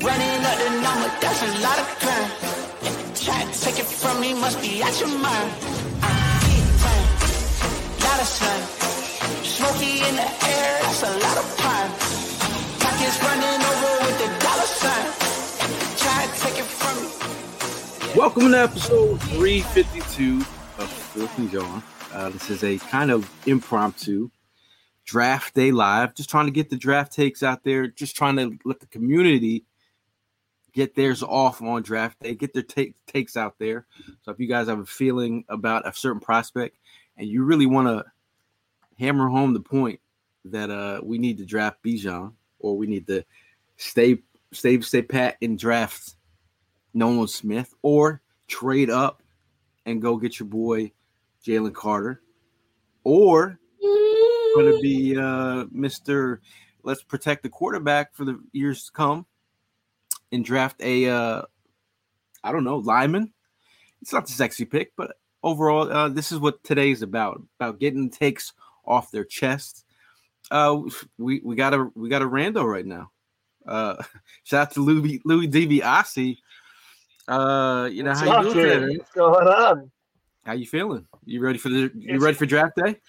Running up the number, that's a lot of crime. Try to take it from me, must be out your mind. I'm lot of sun. In the air, that's a lot of pine. Pockets running over with the dollar sign. Try to take it from me. Welcome to episode 352 of and Jawn. Uh, this is a kind of impromptu draft day live. Just trying to get the draft takes out there. Just trying to let the community get theirs off on draft day, get their take, takes out there. So if you guys have a feeling about a certain prospect and you really want to hammer home the point that uh, we need to draft Bijan or we need to stay stay stay pat in draft Nolan Smith or trade up and go get your boy Jalen Carter or going to be uh, Mr. Let's protect the quarterback for the years to come and draft a uh, I don't know lineman. It's not the sexy pick, but overall, uh, this is what today is about about getting takes off their chest. Uh, we we got a we got a rando right now. Uh, shout out to Louis Louis DiBiase. Uh, you know What's how you doing today? man? What's going on? How you feeling? You ready for the you ready for draft day?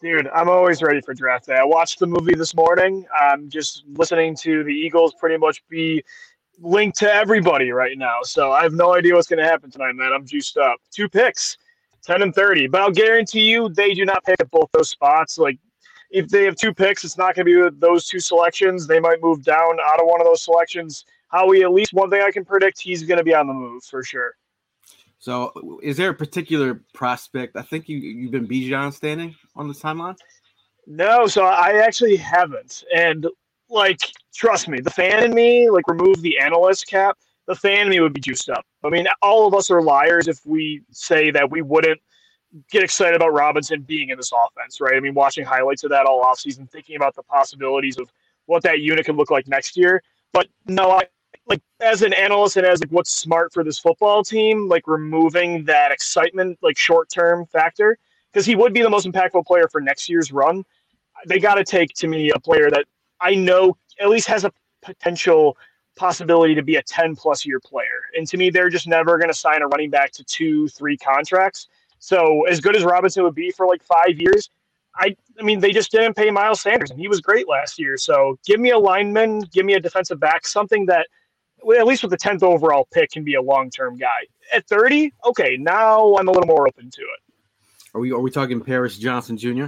Dude, I'm always ready for draft day. I watched the movie this morning. I'm just listening to the Eagles pretty much be linked to everybody right now. So I have no idea what's going to happen tonight, man. I'm juiced up. Two picks, 10 and 30. But I'll guarantee you they do not pick at both those spots. Like, if they have two picks, it's not going to be with those two selections. They might move down out of one of those selections. Howie, at least one thing I can predict, he's going to be on the move for sure. So, is there a particular prospect? I think you you've been Bijan standing on the timeline. No, so I actually haven't. And like, trust me, the fan in me, like, remove the analyst cap, the fan in me would be juiced up. I mean, all of us are liars if we say that we wouldn't get excited about Robinson being in this offense, right? I mean, watching highlights of that all offseason, thinking about the possibilities of what that unit could look like next year. But no, I like as an analyst and as like what's smart for this football team, like removing that excitement, like short term factor, because he would be the most impactful player for next year's run they got to take to me a player that I know at least has a potential possibility to be a 10 plus year player. And to me, they're just never going to sign a running back to two, three contracts. So as good as Robinson would be for like five years, I, I mean, they just didn't pay Miles Sanders, and he was great last year. So give me a lineman, give me a defensive back, something that, at least with the 10th overall pick, can be a long term guy. At 30, okay, now I'm a little more open to it. Are we are we talking Paris Johnson Jr.?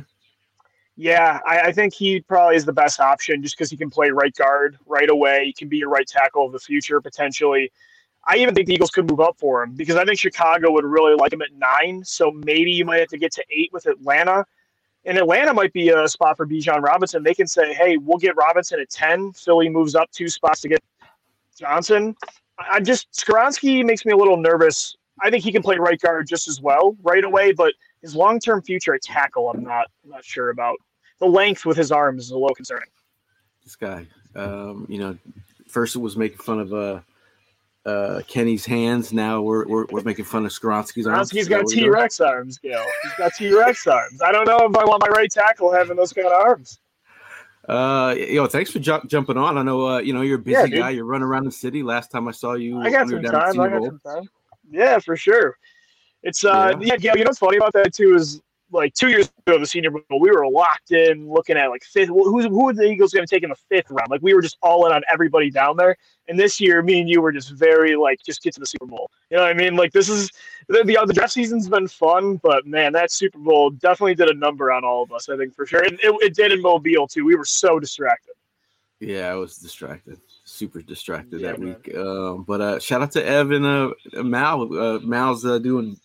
Yeah, I, I think he probably is the best option just because he can play right guard right away. He can be your right tackle of the future potentially. I even think the Eagles could move up for him because I think Chicago would really like him at nine. So maybe you might have to get to eight with Atlanta. And Atlanta might be a spot for Bijan Robinson. They can say, hey, we'll get Robinson at 10. Philly moves up two spots to get Johnson. I just, Skoronski makes me a little nervous. I think he can play right guard just as well right away, but his long term future at tackle, I'm not, I'm not sure about. The length with his arms is a little concerning. This guy, um, you know, first it was making fun of uh, uh, Kenny's hands. Now we're, we're we're making fun of Skoronski's arms. Is got T Rex arms, Gil. He's got T Rex arms. I don't know if I want my right tackle having those kind of arms. Uh, yo, thanks for ju- jumping on. I know, uh, you know, you're a busy Yeah, guy. You're running around the city. Last time I saw you, I got some time. I got some time. Yeah, for sure. It's uh Yeah. yeah, Gil, you know what's funny about that too is like two years ago the senior bowl, we were locked in looking at like fifth Who's, who are the Eagles gonna take in the fifth round? Like we were just all in on everybody down there. And this year me and you were just very like just get to the Super Bowl. You know what I mean? Like this is the, the, the draft season's been fun, but man, that Super Bowl definitely did a number on all of us, I think for sure. And it, it did in Mobile too. We were so distracted. Yeah, I was distracted, super distracted Yeah, that man. week. Um, but uh, shout out to Evan uh, Mal. Uh, Mal's uh, doing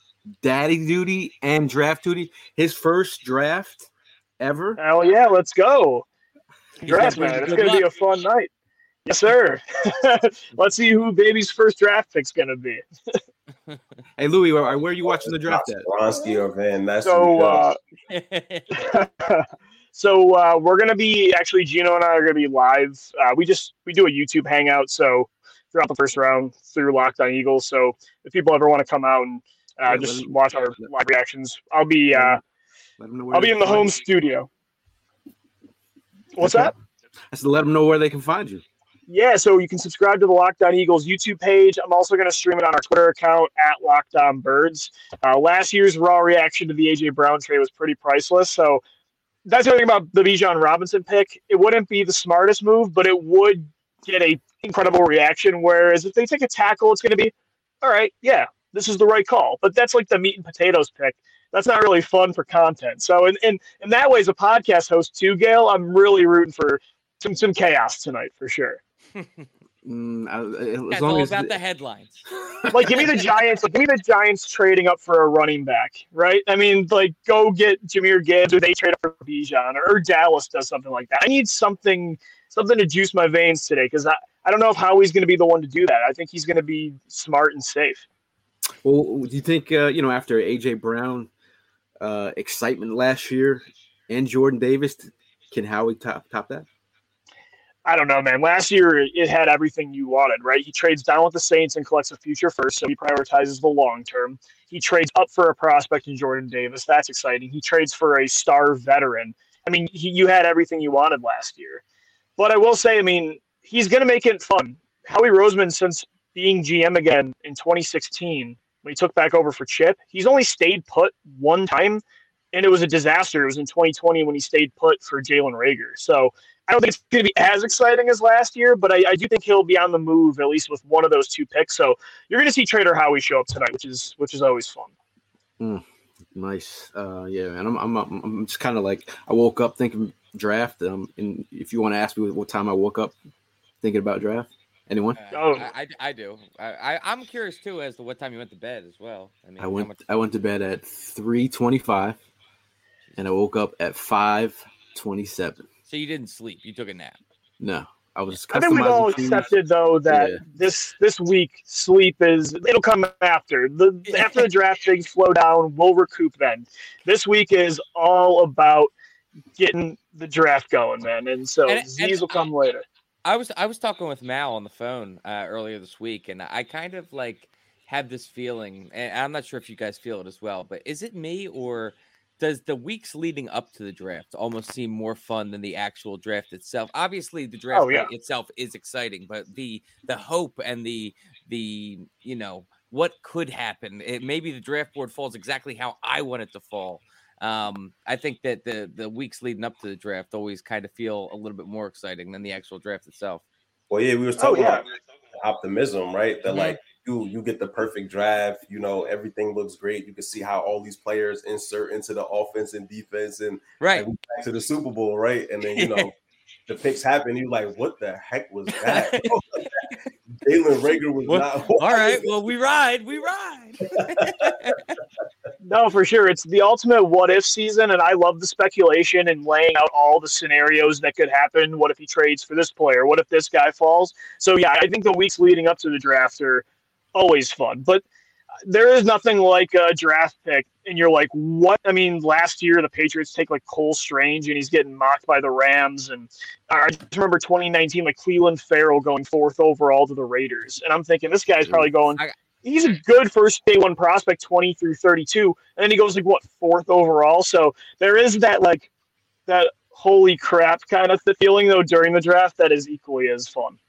daddy duty and draft duty. His first draft ever. Hell yeah, let's go. Congrats, man. It's going to be a fun night. Yes, sir. Let's see who baby's first draft pick's going to be. hey, Louis, where, where, are you watching the draft at? Bronski or Van Ness. So, uh, so uh, we're going to be actually Gino and I are going to be live. Uh, we just we do a YouTube hangout. So throughout the first round through Locked On Eagles. So if people ever want to come out and uh, yeah, just watch our live reactions, I'll be uh, I'll be in the home studio. What's that? I said, let them know where they can find you. Yeah, so you can subscribe to the Locked On Eagles YouTube page. I'm also going to stream it on our Twitter account at Locked On Birds. Uh, last year's raw reaction to the AJ Brown trade was pretty priceless. So that's the thing about the Bijan Robinson pick. It wouldn't be the smartest move, but it would get a incredible reaction. Whereas if they take a tackle, it's going to be all right. Yeah, this is the right call. But that's like the meat and potatoes pick that's not really fun for content. So in, in, in that way, as a podcast host too, Gail, I'm really rooting for some some chaos tonight for sure. Mm, as That's all as about the, the headlines. like, give me the Giants. Like, give me the Giants trading up for a running back, right? I mean, like, go get Jahmyr Gibbs, or they trade up for Bijan, or, or Dallas does something like that. I need something, something to juice my veins today because I, I don't know if Howie's going to be the one to do that. I think he's going to be smart and safe. Well, do you think uh, you know after AJ Brown uh, excitement last year and Jordan Davis. Can Howie top top that? I don't know, man. Last year it had everything you wanted, right? He trades down with the Saints and collects a future first, so he prioritizes the long term. He trades up for a prospect in Jordan Davis. That's exciting. He trades for a star veteran. I mean, he, you had everything you wanted last year. But I will say, I mean, he's going to make it fun. Howie Roseman, since being GM again in 2016, when he took back over for Chip. He's only stayed put one time, and it was a disaster. It was in 2020 when he stayed put for Jalen Reagor. So I don't think it's going to be as exciting as last year, but I, I, do think he'll be on the move at least with one of those two picks. So you're going to see Trader Howie show up tonight, which is which is always fun. Mm, nice, uh, yeah, and I'm I'm I'm just kind of like I woke up thinking draft. Um, and if you want to ask me what time I woke up thinking about draft, Anyone? Uh, oh, I, I, I, do. I, I am curious too as to what time you went to bed as well. I mean, I went much- I went to bed at three twenty five, and I woke up at five twenty seven. So you didn't sleep. You took a nap. No, I was. I think we've all accepted though that yeah. this this week sleep is it'll come after the after the draft things slow down. We'll recoup then. This week is all about getting the draft going, man, and so and, Z's and will come I, later. I was I was talking with Mal on the phone uh, earlier this week, and I kind of like had this feeling, and I'm not sure if you guys feel it as well, but is it me or does the weeks leading up to the draft almost seem more fun than the actual draft itself? Obviously, the draft oh, yeah. itself is exciting, but the the hope and the the you know what could happen. It, maybe the draft board falls exactly how I want it to fall. Um, I think that the the weeks leading up to the draft always kind of feel a little bit more exciting than the actual draft itself. Well, yeah, we was oh, talking oh, yeah. about optimism, right? That mm-hmm. like you you get the perfect draft, you know, everything looks great. You can see how all these players insert into the offense and defense and right like, back to the Super Bowl, right? And then you know the picks happen, you're like, what the heck was that? Jalen Reagor was well, not. All right, well, we ride, we ride. no, for sure, it's the ultimate what if season, and I love the speculation and laying out all the scenarios that could happen. What if he trades for this player? What if this guy falls? So yeah, I think the weeks leading up to the draft are always fun, but there is nothing like a draft pick and you're like, what? I mean, last year the Patriots take like Cole Strange and he's getting mocked by the Rams. And I just remember 2019, like Clelin Ferrell going fourth overall to the Raiders. And I'm thinking this guy's probably going, he's a good first day one prospect, 20 through 32. And then he goes like, what, fourth overall? So there is that like, that holy crap kind of feeling though during the draft that is equally as fun.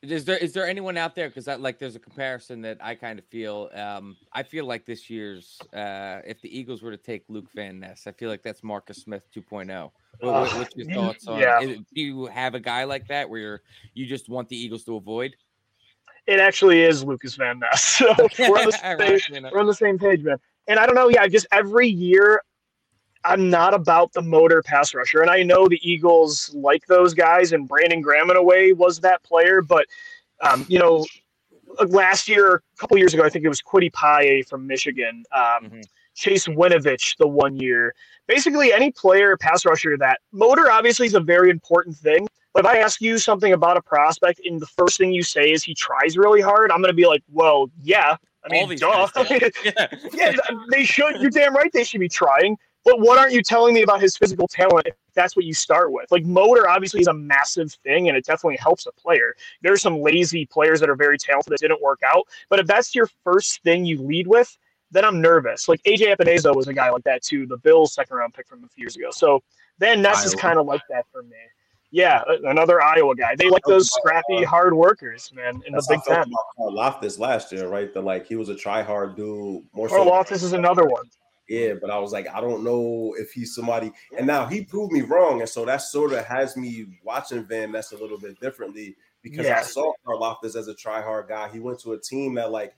Is there is there anyone out there because that like there's a comparison that I kind of feel um I feel like this year's uh if the Eagles were to take Luke Van Ness I feel like that's Marcus Smith 2.0. What, uh, what's your thoughts on? Yeah. Do you have a guy like that where you're you just want the Eagles to avoid? It actually is Lukas Van Ness. So we're on the same, we're on the same page, man. And I don't know, yeah, just every year I'm not about the motor pass rusher. And I know the Eagles like those guys, and Brandon Graham in a way was that player. But, um, you know, last year, a couple years ago, I think it was Kwity Paye from Michigan, um, mm-hmm. Chase Winovich the one year. Basically, any player, pass rusher, that motor obviously is a very important thing. But if I ask you something about a prospect and the first thing you say is he tries really hard, I'm going to be like, well, yeah. I mean, duh. yeah. yeah, they should. You're damn right they should be trying. But what aren't you telling me about his physical talent if that's what you start with? Like motor obviously is a massive thing and it definitely helps a player. There's some lazy players that are very talented that didn't work out. But if that's your first thing you lead with, then I'm nervous. Like AJ Epenesa was a guy like that too, the Bills second round pick from a few years ago. So then Ness is kind of like that for me. Yeah, another Iowa guy. They like those scrappy, uh, hard workers, man, in the That's Big Ten. Loftus last year, right? The like he was a try hard dude. More so, Loftus is another one. Yeah. But I was like, I don't know if he's somebody. And now he proved me wrong, and so that sort of has me watching Van Ness a little bit differently because Yeah. I saw Carl Loftus as a try hard guy. He went to a team that like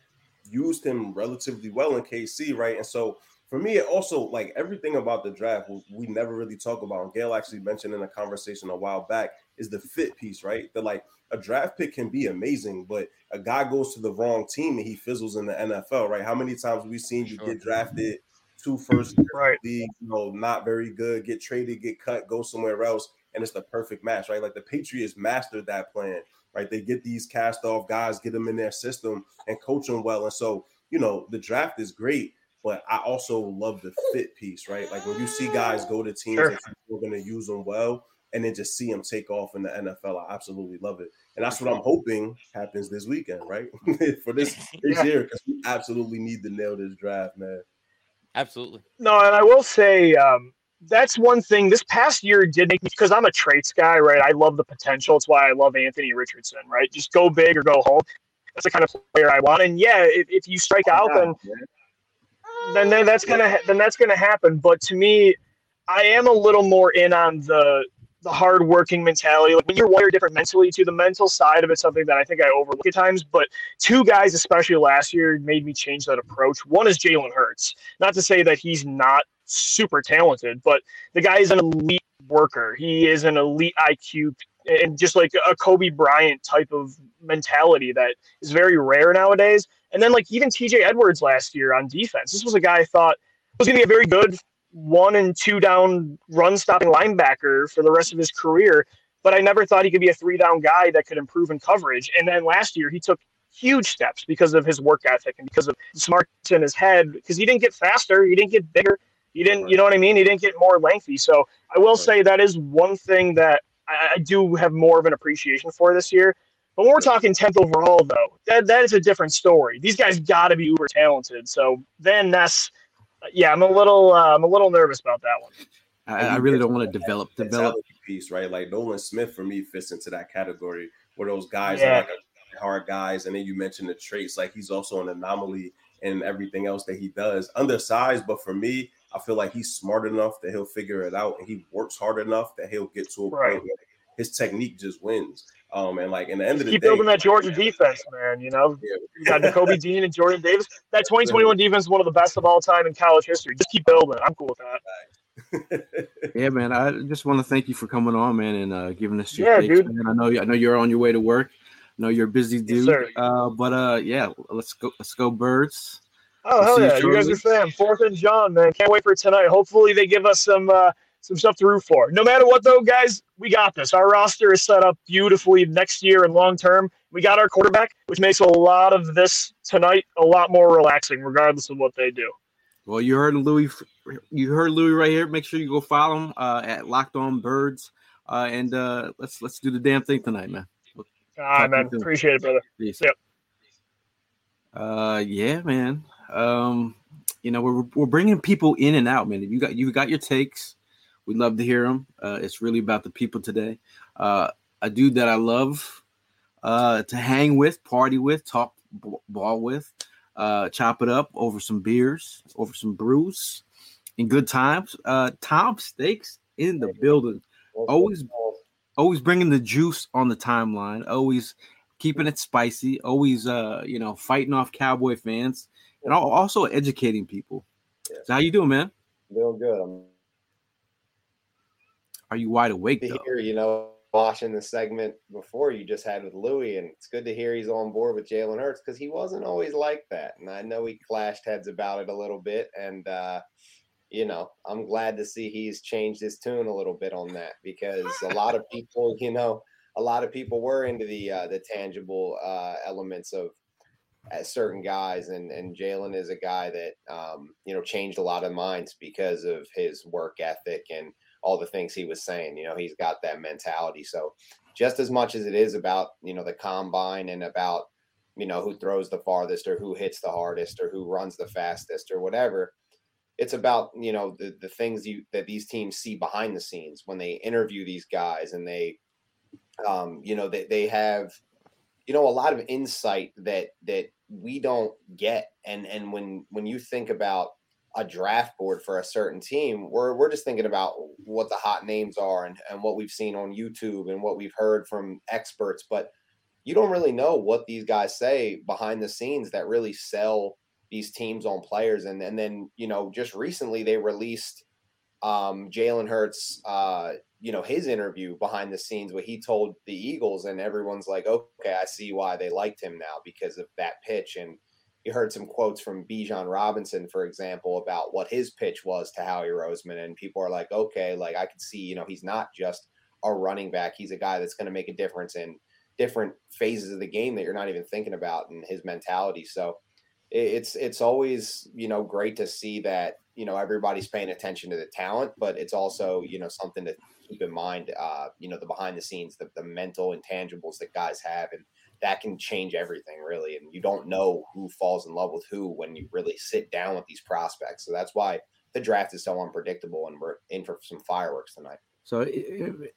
used him relatively well in KC, right? And so for me, it also like everything about the draft we- never really talk about. And Gail actually mentioned in a conversation a while back is the fit piece, right? That like a draft pick can be amazing, but a guy goes to the wrong team and he fizzles in the NFL, right? How many times we've we seen you get drafted two first Right. league, you know, not very good, get traded, get cut, go somewhere else, and it's the perfect match, right? Like the Patriots mastered that plan, right? They get these cast off guys, get them in their system, and coach them well. And so, you know, the draft is great, but I also love the fit piece, right? Like when you see guys go to teams Sure. that you're going to use them well, and then just see them take off in the NFL, I absolutely love it, and that's what I'm hoping happens this weekend, right? For this this Yeah. year, because we absolutely need to nail this draft, man. Absolutely. No, and I will say um, that's one thing this past year did make me because I'm a traits guy, right? I love the potential. It's why I love Anthony Richardson, right? Just go big or go home. That's the kind of player I want. And yeah, if, if you strike out, then then, then that's gonna then that's gonna happen. But to me, I am a little more in on the the hard working mentality. Like when you're wired different mentally to the mental side of it, something that I think I overlook at times. But two guys, especially last year, made me change that approach. One is Jalen Hurts. Not to say that he's not super talented, but the guy is an elite worker. He is an elite IQ and just like a Kobe Bryant type of mentality that is very rare nowadays. And then like even TJ Edwards last year on defense, this was a guy I thought was going to be a very good one and two down run stopping linebacker for the rest of his career. But I never thought he could be a three down guy that could improve in coverage. And then last year he took huge steps because of his work ethic and because of smarts in his head because he didn't get faster, he didn't get bigger, he didn't, you know what I mean? He didn't get more lengthy. So I will say that is one thing that I, I do have more of an appreciation for this year. But when we're talking 10th overall, though, that, that is a different story. These guys got to be uber talented. So Van Ness, yeah, I'm a little, uh, I'm a little nervous about that one. I, I really don't want to develop develop. piece, right? Like Nolan Smith for me fits into that category where those guys Yeah. are like a hard guys, and then you mentioned the traits. Like he's also an anomaly in everything else that he does. Undersized, but for me, I feel like he's smart enough that he'll figure it out, and he works hard enough that he'll get to a Right. point where his technique just wins. Um, and like in the end of the Keep day, building that Georgia defense, man. You know, Yeah. you got Nakobe Dean and Jordan Davis. That 2021 defense is one of the best of all time in college history. Just keep building. I'm cool with that. Yeah, man. I just want to thank you for coming on, man, and uh, giving us your Yeah, takes, dude. man. I know I know you're on your way to work. I know you're a busy dude. sir. uh, but uh, yeah, let's go. Let's go, birds. Oh We'll hell see you yeah, you guys are fam. Fourth and Jawn, man. Can't wait for tonight. Hopefully they give us some uh, some stuff to root for. No matter what though, guys, we got this. Our roster is set up beautifully next year and long term. We got our quarterback, which makes a lot of this tonight a lot more relaxing, regardless of what they do. Well, you heard Louis. You heard Louis right here. Make sure you go follow him uh, at Locked On Birds, uh, and uh, let's let's do the damn thing tonight, man. All right, Talk to man. Appreciate it, brother. Peace. Yep. Uh, yeah, man. Um, you know, we're we're bringing people in and out, man. You got you got your takes. We love to hear them. Uh, it's really about the people today. Uh, a dude that I love uh, to hang with, party with, talk b- ball with, uh, chop it up over some beers, over some brews, in good times. Uh, Tom Steaks in the building. Always, always bringing the juice on the timeline. Always keeping it spicy. Always, uh, you know, fighting off Cowboy fans, and also educating people. So how you doing, man? Doing good. I'm Are you wide awake to though? hear, you know, watching the segment before you just had with Louis, and it's good to hear he's on board with Jalen Hurts because he wasn't always like that. And I know we clashed heads about it a little bit. And uh, you know, I'm glad to see he's changed his tune a little bit on that because a lot of people, you know, a lot of people were into the uh, the tangible uh, elements of uh, certain guys, and and Jalen is a guy that um, you know changed a lot of minds because of his work ethic and all the things he was saying. You know, he's got that mentality. So just as much as it is about you know the combine and about you know who throws the farthest or who hits the hardest or who runs the fastest or whatever it's about you know the, the things you that these teams see behind the scenes when they interview these guys and they um, you know, they, they have, you know, a lot of insight that that we don't get. And and when when you think about a draft board for a certain team, we're we're just thinking about what the hot names are and, and what we've seen on YouTube and what we've heard from experts, but you don't really know what these guys say behind the scenes that really sell these teams on players. And and then, you know, just recently they released um, Jalen Hurts, uh, you know, his interview behind the scenes, what he told the Eagles, and everyone's like, okay, I see why they liked him now because of that pitch. And you heard some quotes from Bijan Robinson, for example, about what his pitch was to Howie Roseman, and people are like, okay, like I can see, you know, he's not just a running back; he's a guy that's going to make a difference in different phases of the game that you're not even thinking about, and his mentality. So it's it's always you know great to see that you know everybody's paying attention to the talent, but it's also you know something to keep in mind. Uh, you know the behind the scenes, the, the mental intangibles that guys have, and that can change everything really. And you don't know who falls in love with who when you really sit down with these prospects. So that's why the draft is so unpredictable, and we're in for some fireworks tonight. So,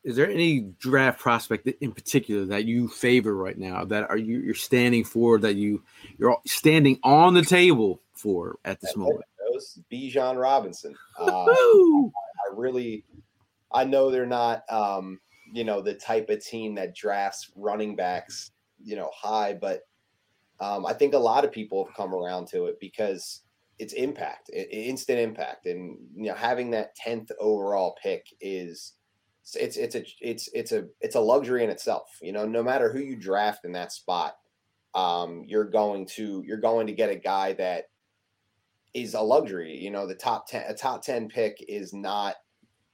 is there any draft prospect in particular that you favor right now? That are you you're standing for? That you you're standing on the table for at this moment? Those Bijan Robinson. Uh, I really, I know they're not, um, you know, the type of team that drafts running backs, you know, high, but um, I think a lot of people have come around to it because it's impact, instant impact, and you know, having that tenth overall pick is it's it's a it's it's a it's a luxury in itself. You know, no matter who you draft in that spot, um, you're going to you're going to get a guy that is a luxury. You know, the top ten a top ten pick is not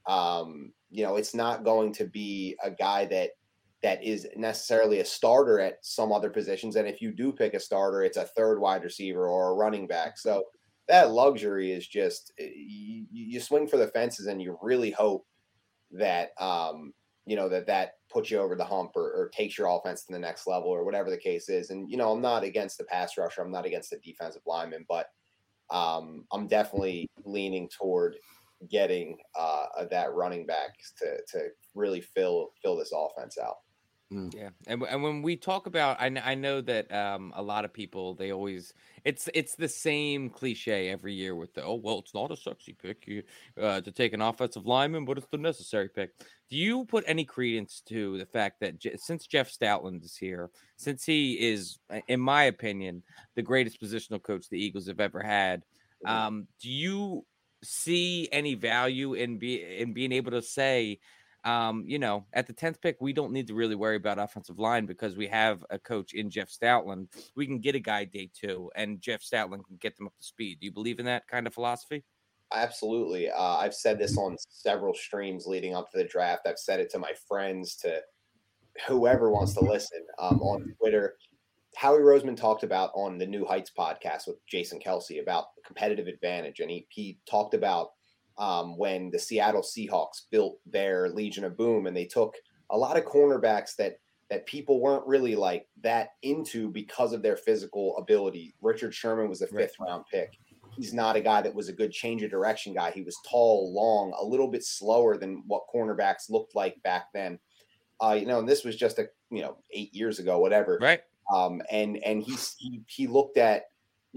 um, you know, it's not going to be a guy that that is necessarily a starter at some other positions. And if you do pick a starter, it's a third wide receiver or a running back. So that luxury is just eh, you, you swing for the fences and you really hope that um, you know that that puts you over the hump or, or, takes your offense to the next level or whatever the case is. And you know, I'm not against the pass rusher. I'm not against the defensive lineman, but um, I'm definitely leaning toward getting uh, that running back to to really fill fill this offense out. Mm. Yeah, and and when we talk about, I I know that um a lot of people they always it's it's the same cliche every year with the oh well it's not a sexy pick you, uh, to take an offensive lineman, but it's the necessary pick. Do you put any credence to the fact that J- since Jeff Stoutland is here, since he is, in my opinion, the greatest positional coach the Eagles have ever had, mm-hmm. um, do you see any value in be in being able to say? Um, you know, at the 10th pick, we don't need to really worry about offensive line because we have a coach in Jeff Stoutland. We can get a guy day two, and Jeff Stoutland can get them up to speed. Do you believe in that kind of philosophy? Absolutely. Uh, I've said this on several streams leading up to the draft. I've said it to my friends, to whoever wants to listen um, on Twitter. Howie Roseman talked about on the New Heights podcast with Jason Kelce about competitive advantage, and he he talked about um, when the Seattle Seahawks built their Legion of Boom, and they took a lot of cornerbacks that that people weren't really like that into because of their physical ability. Richard Sherman was a fifth round pick. He's not a guy that was a good change of direction guy. He was tall, long, a little bit slower than what cornerbacks looked like back then. Uh, you know, and this was just a you know eight years ago, whatever. Right. Um, and and he he, he looked at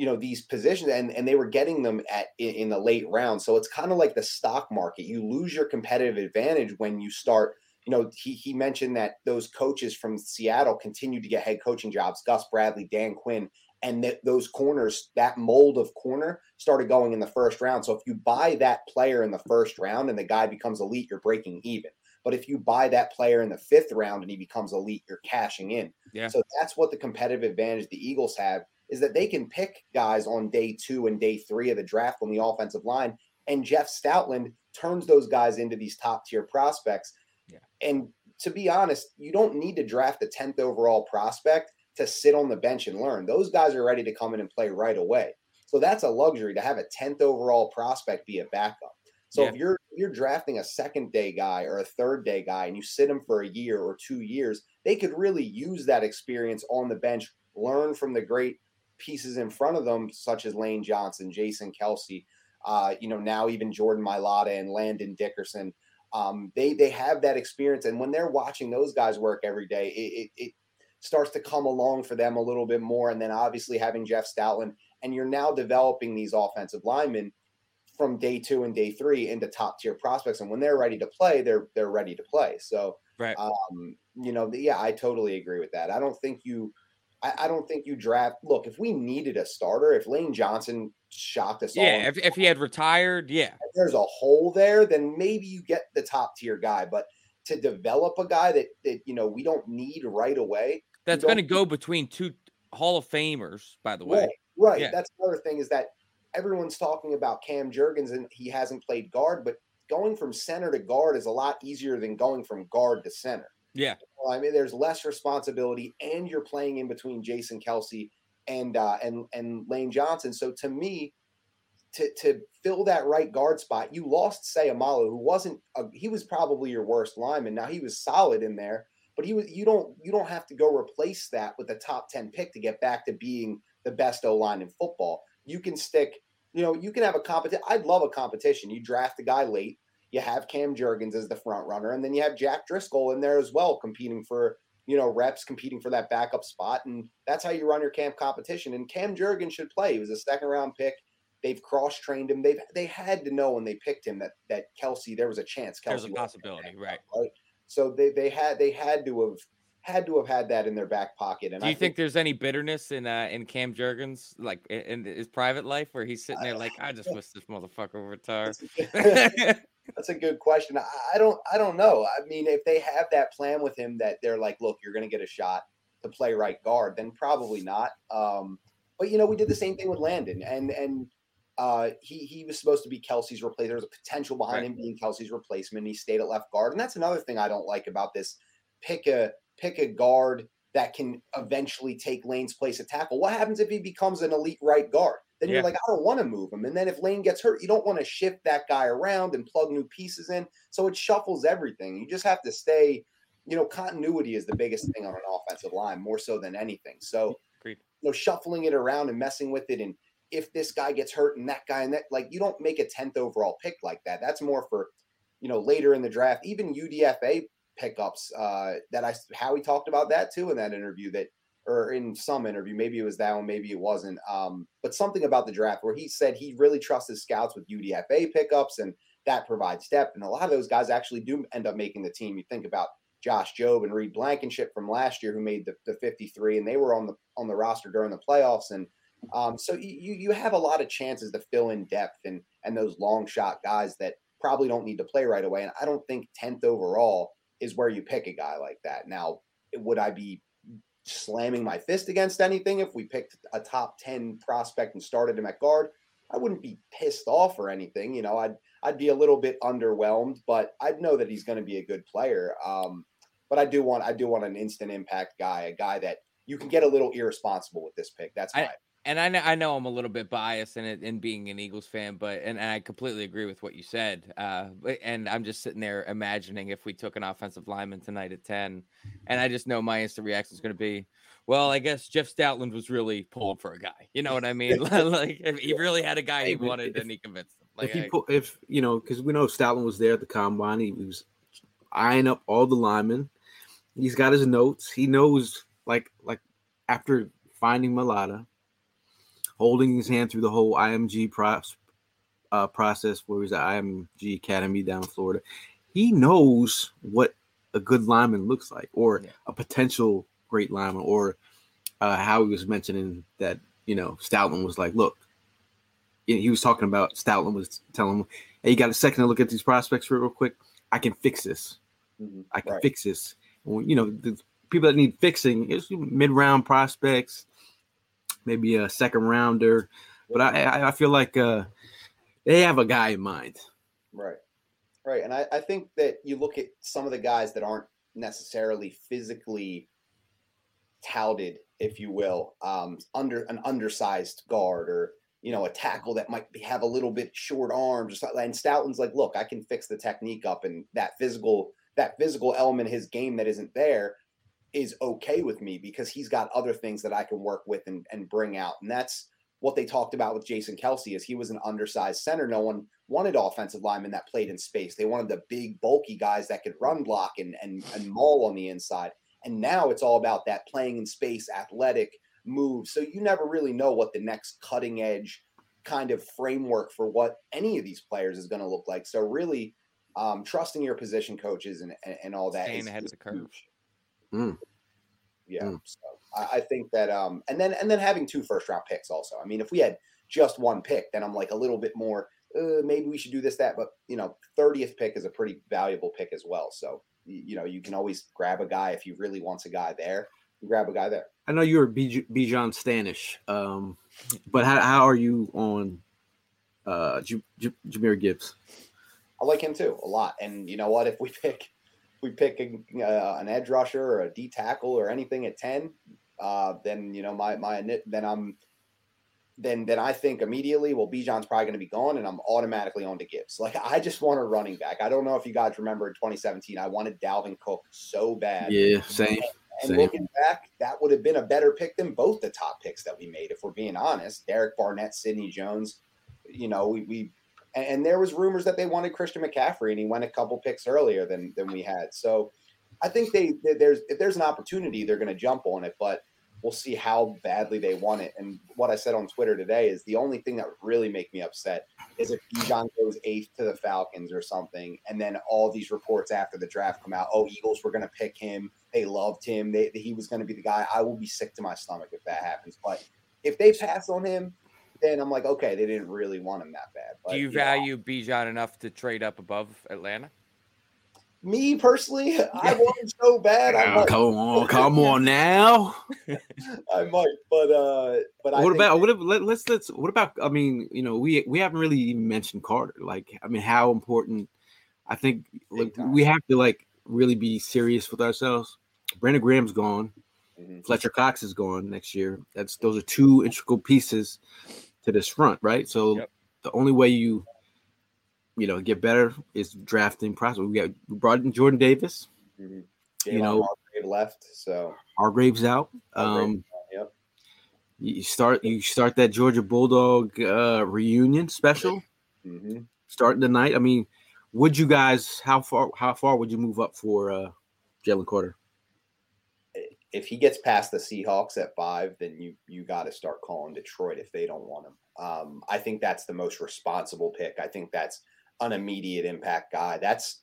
you know these positions and and they were getting them at in, in the late round so it's kind of like the stock market. You lose your competitive advantage when you start you know he he mentioned that those coaches from Seattle continued to get head coaching jobs Gus Bradley Dan Quinn and that those corners that mold of corner started going in the first round. So if you buy that player in the first round and the guy becomes elite you're breaking even. But if you buy that player in the fifth round and he becomes elite you're cashing in. Yeah. So that's what the competitive advantage the Eagles have is that they can pick guys on day two and day three of the draft on the offensive line And Jeff Stoutland turns those guys into these top tier prospects. Yeah. And to be honest, you don't need to draft a 10th overall prospect to sit on the bench and learn. Those guys are ready to come in and play right away. So that's a luxury to have a 10th overall prospect be a backup. So if you're you're drafting a second day guy or a third day guy and you sit them for a year or two years, they could really use that experience on the bench, learn from the great pieces in front of them, such as Lane Johnson, Jason Kelce, uh, you know, now even Jordan Mailata and Landon Dickerson. Um, they they have that experience, and when they're watching those guys work every day, it, it, it starts to come along for them a little bit more. And then obviously having Jeff Stoutland, and you're now developing these offensive linemen from day two and day three into top tier prospects. And when they're ready to play, they're they're ready to play. So Right. um, you know, yeah, I totally agree with that. I don't think you I, I don't think you draft look, if we needed a starter, if Lane Johnson shocked us all Yeah, if, if he had retired, yeah. if there's a hole there, then maybe you get the top tier guy. But to develop a guy that that you know we don't need right away, That's going to go between two Hall of Famers, by the way. Right, right. Yeah. That's another thing is that everyone's talking about Cam Jurgens and he hasn't played guard, but going from center to guard is a lot easier than going from guard to center. Yeah. I mean, there's less responsibility, and you're playing in between Jason Kelce and uh, and and Lane Johnson. So to me, to to fill that right guard spot, you lost Seumalo, who wasn't a, he was probably your worst lineman. Now he was solid in there, but he was you don't you don't have to go replace that with a top ten pick to get back to being the best O line in football. You can stick, you know, you can have a competition. I'd love a competition. You draft a guy late. You have Cam Jurgens as the front runner, and then you have Jack Driscoll in there as well, competing for you know reps, competing for that backup spot, and that's how you run your camp competition. And Cam Jurgens should play. He was a second round pick. They've cross trained him. They've they had to know when they picked him that that Kelce there was a chance. There's a possibility, right? right? So they they had they had to have had to have had that in their back pocket. And Do you I think there's any bitterness in uh, in Cam Jurgens, like i- in his private life, where he's sitting there like, I just wish this motherfucker would retire? That's a good question. I, don't I don't know. I mean, if they have that plan with him that they're like, look, you're going to get a shot to play right guard, then probably not. Um, but you know, we did the same thing with Landon, and and uh, he he was supposed to be Kelce's replacement. There was a potential behind Right. him being Kelce's replacement. He stayed at left guard, and that's another thing I don't like about this. Pick a pick a guard that can eventually take Lane's place at tackle. What happens if he becomes an elite right guard? Then Yeah. you're like, I don't want to move him. And then if Lane gets hurt, you don't want to shift that guy around and plug new pieces in. So it shuffles everything. You just have to stay, you know, continuity is the biggest thing on an offensive line, more so than anything. So, Agreed. you know, shuffling it around and messing with it. And if this guy gets hurt and that guy and that, like, you don't make a 10th overall pick like that. That's more for, you know, later in the draft, even UDFA pickups uh, that I, Howie talked about that too in that interview that, or in some interview, maybe it was that one, maybe it wasn't. Um, but something about the draft where he said he really trusts his scouts with UDFA pickups and that provides depth. And a lot of those guys actually do end up making the team. You think about Josh Jobe and Reed Blankenship from last year who made the, the 53 and they were on the on the roster during the playoffs. And um, so you you have a lot of chances to fill in depth and and those long shot guys that probably don't need to play right away. And I don't think 10th overall is where you pick a guy like that. Now, would I be slamming my fist against anything if we picked a top 10 prospect and started him at guard? I wouldn't be pissed off or anything. You know, I'd I'd be a little bit underwhelmed, but I'd know that he's going to be a good player. Um, but I do want I do want an instant impact guy, a guy that you can get a little irresponsible with this pick. That's I- my and I know, I know I'm a little bit biased in it in being an Eagles fan, but and, and I completely agree with what you said. Uh, and I'm just sitting there imagining if we took an offensive lineman tonight at ten, and I just know my instant reaction is going to be, well, I guess Jeff Stoutland was really pulling for a guy. You know what I mean? like if he really had a guy he wanted, then he convinced him. Like if he I- put, if you know, because we know Stoutland was there at the combine, he was eyeing up all the linemen. He's got his notes. He knows, like, like after finding Mailata, holding his hand through the whole IMG process, uh, process where he's at IMG Academy down in Florida. He knows what a good lineman looks like, or Yeah. a potential great lineman, or uh, how he was mentioning that you know Stoutland was like, look, he was talking about Stoutland was telling him, "Hey, you got a second to look at these prospects real quick? I can fix this. Mhm. I can Right. fix this." Well, you know, the people that need fixing is mid-round prospects, maybe a second rounder. But I, I, feel like uh, they have a guy in mind. Right. Right. And I, I think that you look at some of the guys that aren't necessarily physically touted, if you will, um, under an undersized guard or you know a tackle that might be, have a little bit short arms. And Stoutland's like, look, I can fix the technique up, and that physical that physical element his game that isn't there is okay with me because he's got other things that I can work with and, and bring out. And that's what they talked about with Jason Kelce is he was an undersized center. No one wanted offensive linemen that played in space. They wanted the big, bulky guys that could run block and and, and maul on the inside. And now it's all about that playing in space, athletic move. So you never really know what the next cutting edge kind of framework for what any of these players is going to look like. So really um, trusting your position coaches and, and, and all that Staying is, ahead of the curve. huge. Mm. Yeah. Mm. So I, I think that um and then and then having two first round picks also. I mean, if we had just one pick, then I'm like a little bit more uh, maybe we should do this, that, but you know, 30th pick is a pretty valuable pick as well. So you know, you can always grab a guy if you really want a guy there. Grab a guy there. I know you're Bijan Stanish, um, but how, how are you on uh, J- J- Jahmyr Gibbs? I like him too a lot. And you know what? If we pick, we pick a, uh, an edge rusher or a D tackle or anything at ten, uh, then you know my my then I'm then then I think immediately, well, Bijan's probably going to be gone, and I'm automatically on to Gibbs. Like I just want a running back. I don't know if you guys remember in 2017, I wanted Dalvin Cook so bad. Yeah, same. And Same. looking back, that would have been a better pick than both the top picks that we made, if we're being honest. Derek Barnett, Sidney Jones. You know, we, we and, and there was rumors that they wanted Christian McCaffrey, and he went a couple picks earlier than than we had. So I think they that there's if there's an opportunity, they're going to jump on it, but we'll see how badly they want it. And what I said on Twitter today is the only thing that really make me upset is if Bijan goes eighth to the Falcons or something, and then all these reports after the draft come out. Oh, Eagles were going to pick him. They loved him. They, he was going to be the guy. I will be sick to my stomach if that happens. But if they pass on him, then I'm like, okay, they didn't really want him that bad. But Do you know, value Bijan enough to trade up above Atlanta? me personally? I want him so bad. I might. come on, come on now. I might. But uh, but what think about what? If, let, let's let's. What about? I mean, you know, we we haven't really even mentioned Carter. Like, I mean, how important? I think like, we have to like really be serious with ourselves. Brandon Graham's gone. Mhm. Fletcher Cox is gone next year. That's those are two integral pieces to this front, right? So Yep. the only way you you know get better is drafting process. We got we brought in Jordan Davis, Mhm. you know- Hargrave left. So Hargraves out. Um, yep. you start you start that Georgia Bulldog uh, reunion special hmm starting tonight. I mean, would you guys how far how far would you move up for uh, Jalen Carter? If he gets past the Seahawks at five, then you you got to start calling Detroit if they don't want him. Um, I think that's the most responsible pick. I think that's an immediate impact guy. That's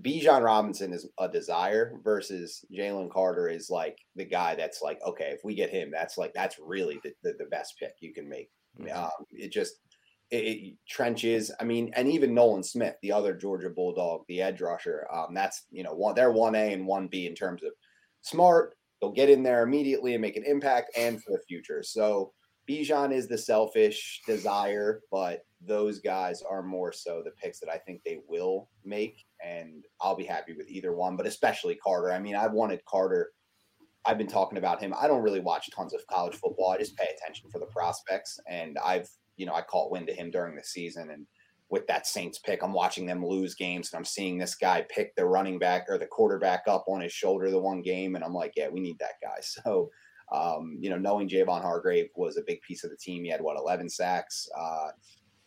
Bijan Robinson is a desire versus Jalen Carter is like the guy that's like, okay, if we get him, that's like that's really the, the, the best pick you can make. Mhm. Um, it just it, it trenches. I mean, and even Nolan Smith, the other Georgia Bulldog, the edge rusher. Um, that's you know one they're one A and one B in terms of smart. They'll get in there immediately and make an impact and for the future. So Bijan is the selfish desire, but those guys are more so the picks that I think they will make. And I'll be happy with either one, but especially Carter. I mean, I've wanted Carter. I've been talking about him. I don't really watch tons of college football. I just pay attention for the prospects. And I've, you know, I caught wind to him during the season. And with that Saints pick, I'm watching them lose games and I'm seeing this guy pick the running back or the quarterback up on his shoulder the one game. And I'm like, yeah, we need that guy. So, um, you know, knowing Javon Hargrave was a big piece of the team. He had what, 11 sacks, uh,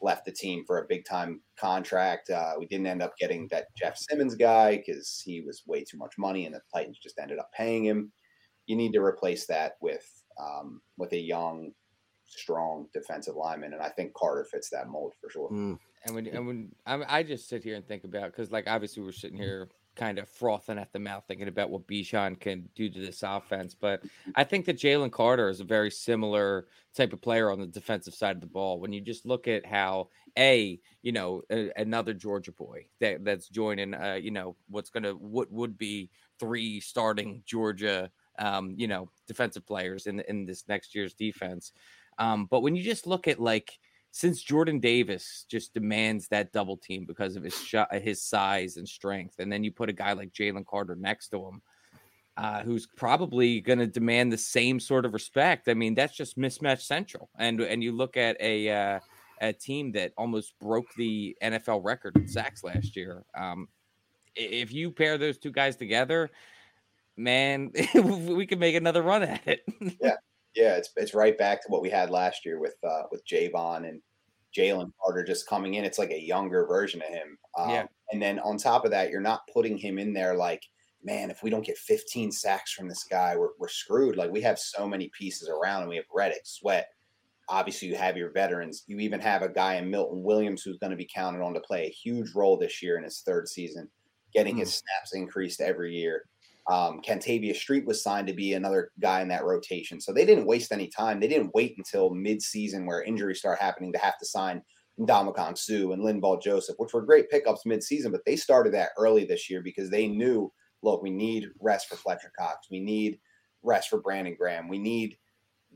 left the team for a big time contract. Uh, we didn't end up getting that Jeff Simmons guy because he was way too much money and the Titans just ended up paying him. You need to replace that with, um, with a young, strong defensive lineman. And I think Carter fits that mold for sure. Mm. And when and when I, I just sit here and think about because like obviously we're sitting here kind of frothing at the mouth thinking about what Bijan can do to this offense, but I think that Jalen Carter is a very similar type of player on the defensive side of the ball. When you just look at how a you know a, another Georgia boy that that's joining uh you know what's gonna what would be three starting Georgia um you know defensive players in in this next year's defense. Um, but when you just look at like since Jordan Davis just demands that double team because of his shot, his size and strength, and then you put a guy like Jalen Carter next to him, uh, who's probably going to demand the same sort of respect. I mean, that's just mismatch central. And and you look at a uh, a team that almost broke the NFL record in sacks last year. Um, if you pair those two guys together, man, we could make another run at it. yeah, yeah, it's it's right back to what we had last year with uh, with Javon and Jalen Carter just coming in. It's like a younger version of him. Um, Yeah. And then on top of that, you're not putting him in there like, man, if we don't get 15 sacks from this guy, we're, we're screwed. Like we have so many pieces around and we have Reddick, Sweat. Obviously, you have your veterans. You even have a guy in Milton Williams who's going to be counted on to play a huge role this year in his third season, getting his snaps increased every year. Um, Kentavius Street was signed to be another guy in that rotation. So they didn't waste any time. They didn't wait until mid-season where injuries start happening to have to sign Ndamukong Suh and Linval Joseph, which were great pickups mid-season, but they started that early this year because they knew, look, we need rest for Fletcher Cox. We need rest for Brandon Graham. We need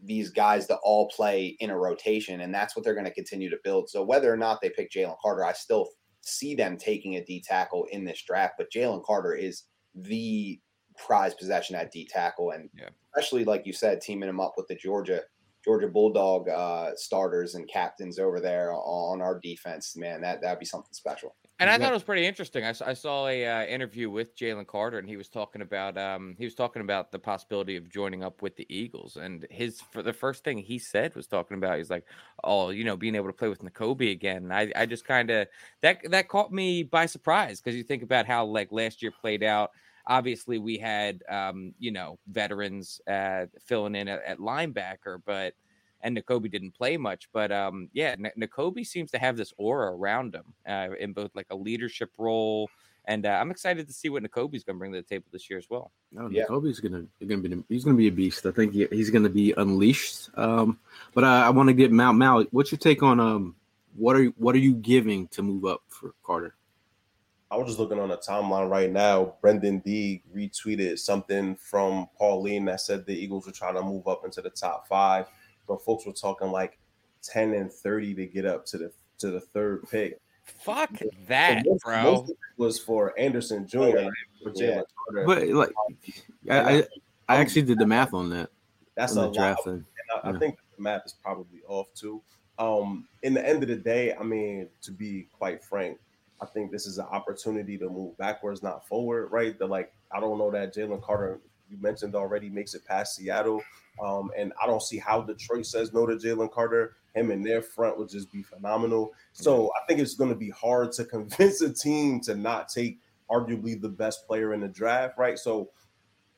these guys to all play in a rotation, and that's what they're going to continue to build. So whether or not they pick Jalen Carter, I still see them taking a D tackle in this draft, but Jalen Carter is the prize possession at D tackle, and Yeah. especially like you said, teaming him up with the Georgia Georgia Bulldog uh, starters and captains over there on our defense, man, that that'd be something special. And I thought it was pretty interesting. I saw a uh, interview with Jalen Carter, and he was talking about um, he was talking about the possibility of joining up with the Eagles. And his for the first thing he said was talking about he's like, oh, you know, being able to play with Nakobe again. And I I just kind of that that caught me by surprise because you think about how like last year played out. Obviously, we had um, you know veterans uh, filling in at, at linebacker, but and Nakobe didn't play much, but um, yeah, N- Nakobe seems to have this aura around him uh, in both like a leadership role, and uh, I'm excited to see what Nakobe's going to bring to the table this year as well. No, Yeah. Jacoby's gonna gonna be he's gonna be a beast. I think he, he's gonna be unleashed. Um, but I, I want to get Mal Mal. What's your take on um what are what are you giving to move up for Carter? I was just looking on the timeline right now. Brendan D retweeted something from Pauline that said the Eagles were trying to move up into the top five, but folks were talking like 10 and 30 to get up to the to the third pick. Fuck that, most, bro. most of it was for Anderson Jr. right, for Jalen Yeah. Carter. But like, I I, I actually did the math on that That's on a lot. draft thing. And I, I think the math is probably off too. Um, in the end of the day, I mean, to be quite frank, I think this is an opportunity to move backwards, not forward. Right? The like, I don't know that Jalen Carter you mentioned already makes it past Seattle, um, and I don't see how Detroit says no to Jalen Carter. Him and their front would just be phenomenal. So I think it's going to be hard to convince a team to not take arguably the best player in the draft. Right? So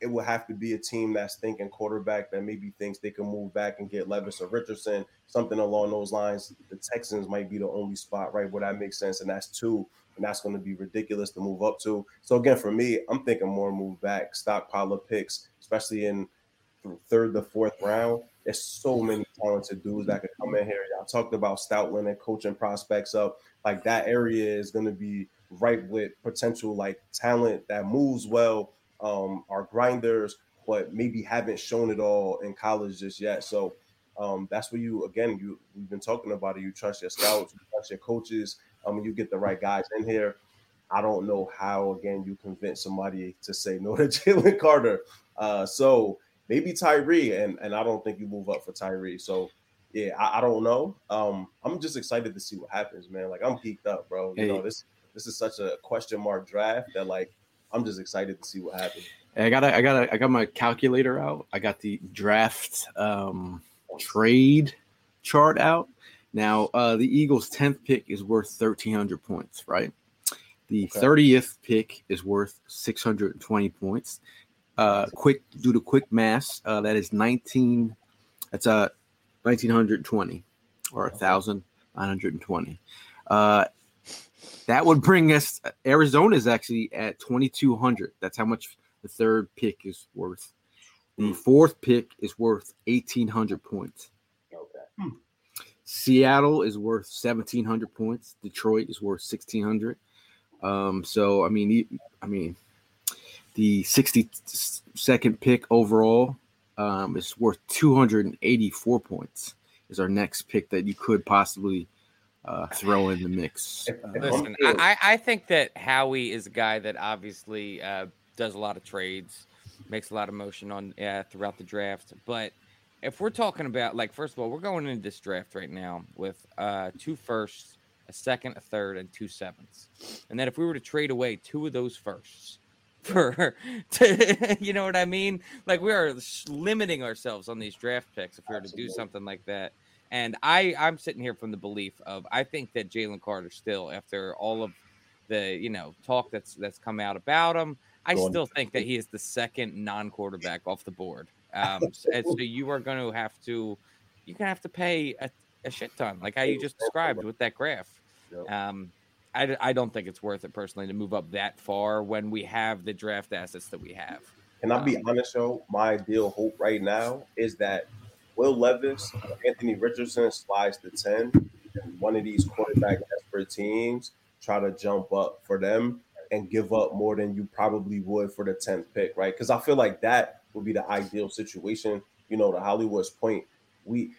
it will have to be a team that's thinking quarterback that maybe thinks they can move back and get Levis or Richardson, something along those lines. The Texans might be the only spot, right, where that makes sense, and that's two, and that's going to be ridiculous to move up to. So again, for me, I'm thinking more move back, stockpile of picks, especially in third to fourth round. There's so many talented dudes that could come in here. Y'all talked about Stoutland and coaching prospects up. Like that area is going to be right with potential like talent that moves well um, are grinders, but maybe haven't shown it all in college just yet. So um, that's where you again you we've been talking about it. You trust your scouts, you trust your coaches. Um, you get the right guys in here. I don't know how again you convince somebody to say no to Jalen Carter. Uh, so maybe Tyree, and and I don't think you move up for Tyree. So yeah, I, I don't know. Um, I'm just excited to see what happens, man. Like I'm geeked up, bro. You Hey. know this this is such a question mark draft that like I'm just excited to see what happens. I got I got I got my calculator out. I got the draft um, trade chart out. Now, uh, the Eagles' tenth pick is worth thirteen hundred points, right? The Okay. thirtieth pick is worth six hundred and twenty points. Uh, quick, do the quick math. Uh, that is nineteen. That's uh, nineteen hundred twenty, or a thousand nine hundred and twenty. That would bring us. Arizona is actually at twenty two hundred. That's how much the third pick is worth. The fourth pick is worth eighteen hundred points. Okay. Seattle is worth seventeen hundred points. Detroit is worth sixteen hundred. Um, so I mean, I mean, the sixty-second pick overall um, is worth two hundred and eighty-four points. is our next pick that you could possibly uh, throw in the mix. Uh, Listen, I, I think that Howie is a guy that obviously uh, does a lot of trades, makes a lot of motion on uh, throughout the draft. But if we're talking about, like, first of all, we're going into this draft right now with uh, two firsts, a second, a third, and two sevenths. And then if we were to trade away two of those firsts for, to, you know what I mean? Like, we are limiting ourselves on these draft picks if we were to do something like that. And I, I'm sitting here from the belief of I think that Jalen Carter still, after all of the you know talk that's that's come out about him, I Go on. still think that he is the second non-quarterback off the board. Um, s- and so you are going to have to, you're going to have to pay a, a shit ton, like how you just described with that graph. Um, I, I don't think it's worth it personally to move up that far when we have the draft assets that we have. Can I be honest, though? My ideal hope right now is that Will Levis, Anthony Richardson slides to 10, and one of these quarterback desperate teams try to jump up for them and give up more than you probably would for the 10th pick, right? Because I feel like that would be the ideal situation. You know, to Hollywood's point, we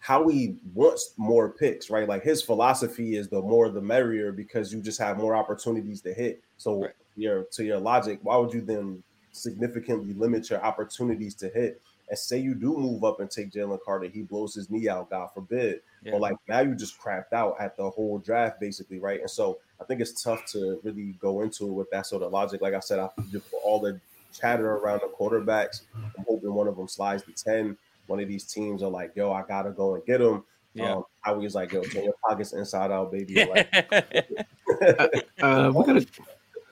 Howie wants more picks, right? Like his philosophy is the more the merrier because you just have more opportunities to hit. So Right. your to your logic, why would you then significantly limit your opportunities to hit? And say you do move up and take Jalen Carter, he blows his knee out, God forbid. Yeah. But like now you just crapped out at the whole draft, basically, right? And so I think it's tough to really go into it with that sort of logic. Like I said, I just for all the chatter around the quarterbacks, I'm hoping one of them slides to 10. One of these teams are like, yo, I gotta go and get him. Yeah. Um, I was like, yo, turn your pockets inside out, baby. Like, Uh, we got a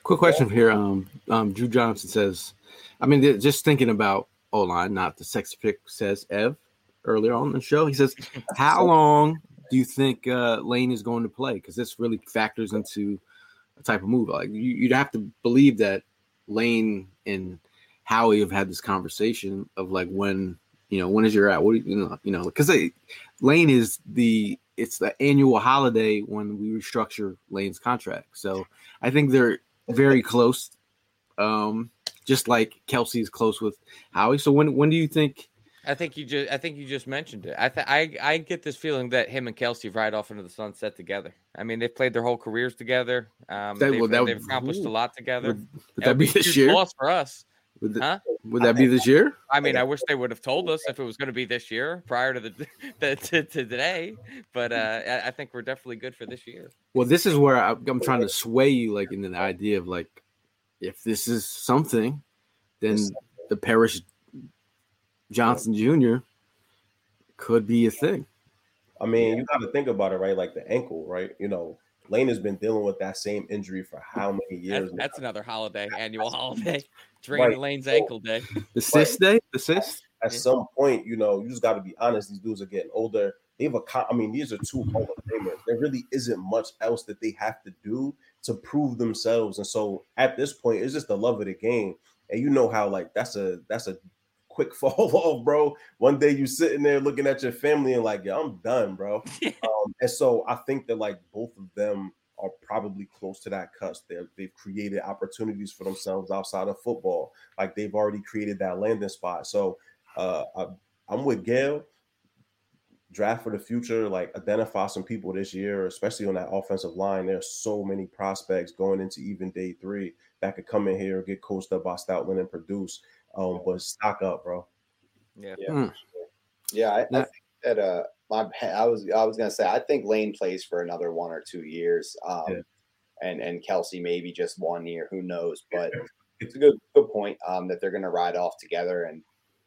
quick question here. Um, um, Drew Johnson says, I mean, just thinking about O line, not the sex pick, says Ev earlier on the show. He says, How long do you think uh, Lane is going to play? Because this really factors into a type of move. Like, you, you'd have to believe that Lane and Howie have had this conversation of like, when, you know, when is your at? What do you, you know, you know, because Lane is the it's the annual holiday when we restructure Lane's contract. So I think they're very close. Um, just like Kelce's close with Howie. So when when do you think I think you just I think you just mentioned it. I th- I I get this feeling that him and Kelce ride off into the sunset together. I mean, they've played their whole careers together. Um, That- they've, well, that would- they've accomplished a lot together. would, would That that be this year? Loss for us. Would, th- Huh? would that be this year? I mean, I wish they would have told us if it was going to be this year prior to the, the to, to today. But uh, I, I think we're definitely good for this year. Well, this is where I, I'm trying to sway you, like in the idea of like, if this is something, then the Paris Johnson Jr. could be a thing. I mean, you got to think about it, right? Like the ankle, right? You know, Lane has been dealing with that same injury for how many years? now? that's another holiday, annual holiday. Draining Right. Lane's ankle day. The cyst day, the cyst. At some point, you know, you just got to be honest. These dudes are getting older. They've a, I mean, these are two Hall of Famers. There really isn't much else that they have to do to prove themselves. And so, at this point, it's just the love of the game. And you know how like that's a that's a quick fall off, bro. One day you sitting there looking at your family and like, yeah, I'm done, bro. um, and so I think that like both of them are probably close to that cusp. They're, they've created opportunities for themselves outside of football. Like they've already created that landing spot. So uh, I, I'm with Gail. Draft for the future, like identify some people this year, especially on that offensive line. There's so many prospects going into even day three that could come in here, get coached up by Stoutland and produce. Um, but stock up, bro. Yeah. Yeah, Hmm. yeah. I, I think that uh, my I was I was gonna say I think Lane plays for another one or two years. Um, Yeah. and and Kelce maybe just one year, who knows? But it's a good good point um, that they're gonna ride off together, and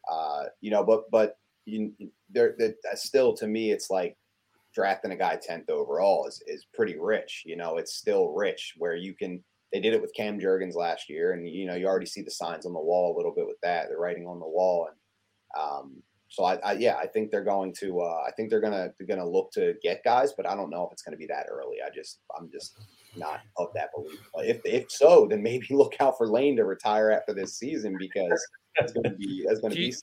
uh, you know, but but you they're, they're still to me it's like drafting a guy 10th overall is, is pretty rich you know? It's still rich where you can they did it with cam jurgens last year and you know you already see the signs on the wall a little bit with that the writing on the wall and um so I, I yeah i think they're going to uh i think they're gonna they're gonna look to get guys but i don't know if it's gonna be that early. I just i'm just not of that belief. But if if so then maybe look out for lane to retire after this season because that's gonna be that's gonna be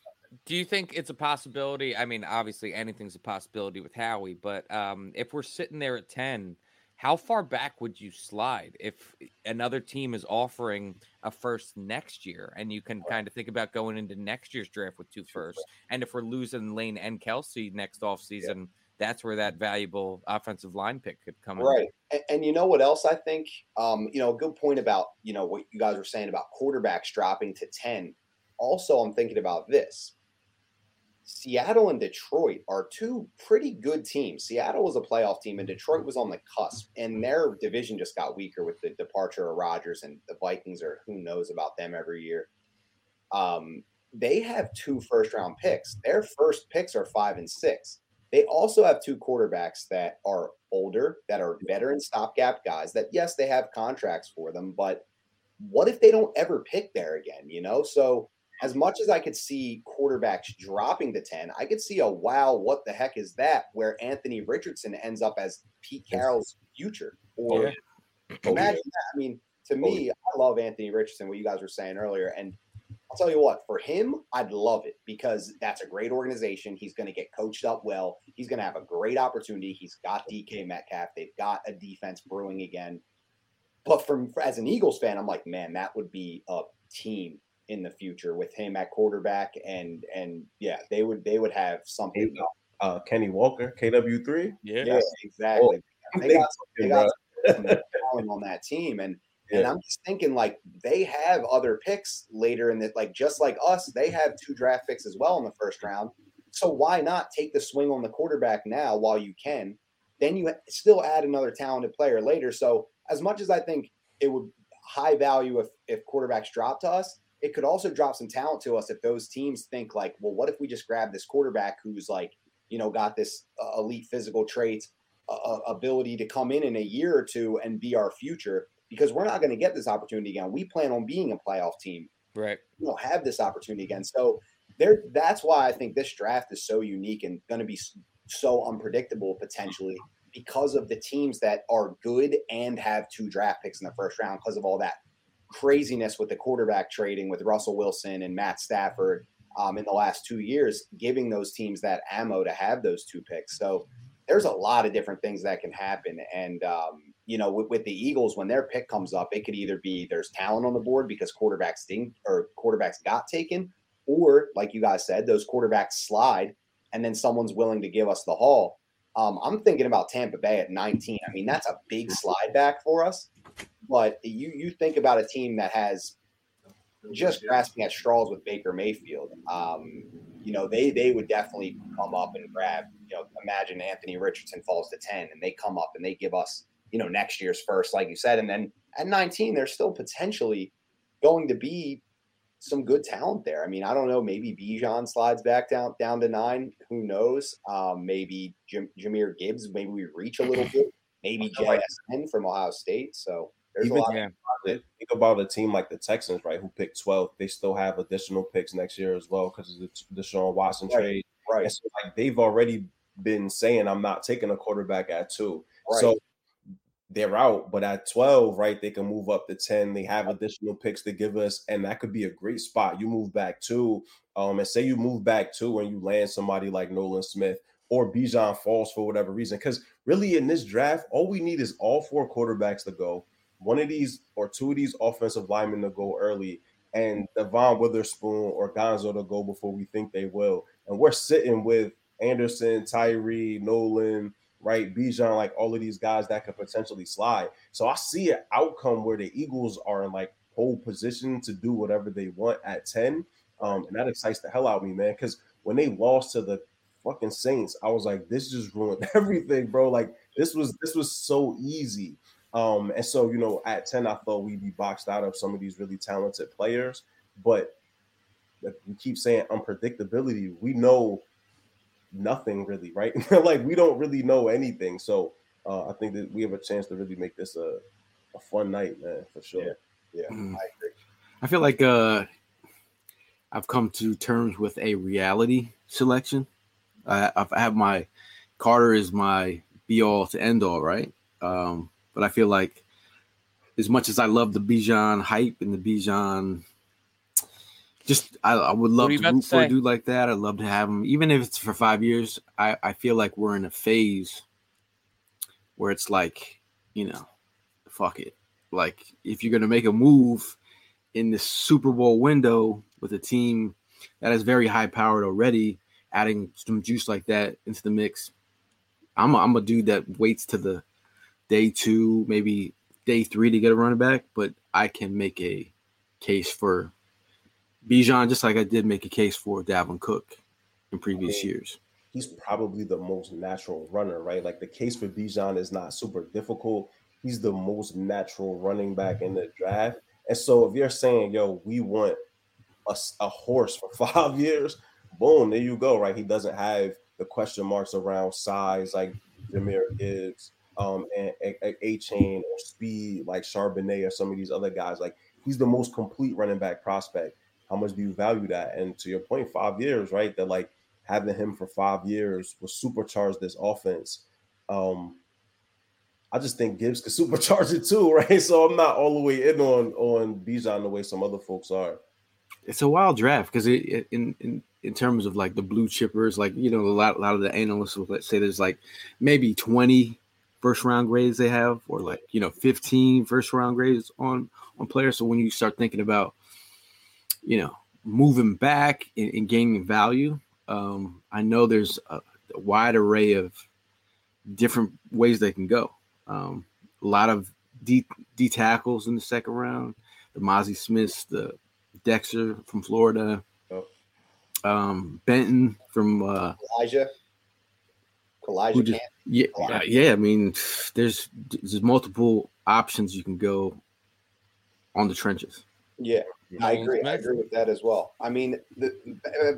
Do you think it's a possibility? I mean, obviously anything's a possibility with Howie, but um, if we're sitting there at ten, how far back would you slide if another team is offering a first next year and you can kind of think about going into next year's draft with two firsts? And if we're losing Lane and Kelce next offseason, that's where that valuable offensive line pick could come in. Right. And, and you know what else I think? Um, you know, a good point about, you know, what you guys were saying about quarterbacks dropping to 10. Also, I'm thinking about this. Seattle and Detroit are two pretty good teams. Seattle was a playoff team, and Detroit was on the cusp, and their division just got weaker with the departure of Rodgers, and the Vikings are who knows about them every year. Um, they have two first round picks. Their first picks are five and six. They also have two quarterbacks that are older, that are veteran stopgap guys. That yes, they have contracts for them, but what if they don't ever pick there again? You know, so as much as I could see quarterbacks dropping to 10, I could see a wow, what the heck is that? Where Anthony Richardson ends up as Pete Carroll's future. Or oh, Yeah. imagine that. I mean, to me, oh, I love Anthony Richardson, what you guys were saying earlier. And I'll tell you what, for him, I'd love it because that's a great organization. He's going to get coached up well. He's going to have a great opportunity. He's got DK Metcalf. They've got a defense brewing again. But from as an Eagles fan, I'm like, man, that would be a team in the future with him at quarterback, and and yeah, they would they would have something. Uh, Kenny Walker, KW three. Yeah. Yeah, exactly. I'm They got, they got talent on that team, and and I'm just thinking like they have other picks later in the like just like us, they have two draft picks as well in the first round. So why not take the swing on the quarterback now while you can? Then you still add another talented player later. So as much as I think it would high value if if quarterbacks drop to us, it could also drop some talent to us if those teams think like, well, what if we just grab this quarterback who's like, you know, got this uh, elite physical traits, uh, ability to come in in a year or two and be our future because we're not going to get this opportunity again. We plan on being a playoff team. Right. We don't have this opportunity again. So there, that's why I think this draft is so unique and going to be so unpredictable potentially because of the teams that are good and have two draft picks in the first round because of all that craziness with the quarterback trading with Russell Wilson and Matt Stafford um, in the last two years, giving those teams that ammo to have those two picks. So there's a lot of different things that can happen. And, um, you know, with, with the Eagles, when their pick comes up, it could either be there's talent on the board because quarterbacks didn't or quarterbacks got taken, or like you guys said, those quarterbacks slide and then someone's willing to give us the haul. Um, I'm thinking about Tampa Bay at 19. I mean, that's a big slide back for us. But you you think about a team that has just grasping at straws with Baker Mayfield. Um, you know, they they would definitely come up and grab. You know, imagine Anthony Richardson falls to 10 and they come up and they give us you know next year's first, like you said, and then at 19 there's still potentially going to be some good talent there. I mean, I don't know. Maybe Bijan slides back down down to nine. Who knows? Um, maybe Jam- Jahmyr Gibbs. Maybe we reach a little bit. Maybe I feel like- JSN from Ohio State. So there's Even- a lot. Yeah. Think about a team like the Texans, right? Who picked 12. They still have additional picks next year as well because of the Deshaun Watson Right. trade. right. And so, like, they've already been saying, I'm not taking a quarterback at two. Right. So they're out. But at 12, right, they can move up to 10. They have additional picks to give us, and that could be a great spot. You move back two, um, and say you move back two and you land somebody like Nolan Smith or Bijan falls for whatever reason. Because really, in this draft, all we need is all four quarterbacks to go, one of these or two of these offensive linemen to go early, and Devon Witherspoon or Gonzo to go before we think they will. And we're sitting with Anderson, Tyree, Nolan, right? Bijan, like all of these guys that could potentially slide. So I see an outcome where the Eagles are in like pole position to do whatever they want at 10. Um, and that excites the hell out of me, man. Because when they lost to the fucking Saints, I was like, this just ruined everything, bro. Like this was this was so easy. Um, and so you know, at 10, I thought we'd be boxed out of some of these really talented players, but we keep saying unpredictability, we know nothing really, right? like we don't really know anything. So uh, I think that we have a chance to really make this a, a fun night, man, for sure. Yeah, Mm. I agree. I feel like uh, I've come to terms with a reality selection. I, I've I have my Carter is my be all to end all, right? Um, but I feel like as much as I love the Bijan hype and the Bijan, just I, I would love to root to for a dude like that. I'd love to have him, even if it's for five years. I, I feel like we're in a phase where it's like you know, fuck it. Like if you're gonna make a move in this Super Bowl window with a team that is very high powered already, adding some juice like that into the mix, I'm a, I'm a dude that waits to the day two, maybe day three to get a running back, but I can make a case for Bijan just like I did make a case for Dalvin Cook in previous mm-hmm. years. He's probably the most natural runner, right? Like the case for Bijan is not super difficult. He's the most natural running back in the draft. And so if you're saying, yo, we want a, a horse for five years, boom, there you go, right? He doesn't have the question marks around size like Jahmyr Gibbs um, and chain or speed like Charbonnet or some of these other guys. Like he's the most complete running back prospect. How much do you value that? And to your point, five years, right? That like having him for five years will supercharge this offense. Um, I just think Gibbs could supercharge it too, right? So I'm not all the way in on on Bijan the way some other folks are. It's a wild draft because in in in terms of like the blue chippers, like you know, a lot a lot of the analysts will say there's like maybe 20 first round grades they have, or like you know 15 first round grades on on players. So when you start thinking about you know moving back and, and gaining value, um, I know there's a, a, wide array of different ways they can go. Um, a lot of D, D tackles in the second round, the Mazi Smiths, the Dexter from Florida, oh. um, Benton from uh, Elijah. Elijah just, yeah, yeah. I mean, there's there's multiple options you can go on the trenches. Yeah, I agree. I agree with that as well. I mean, the,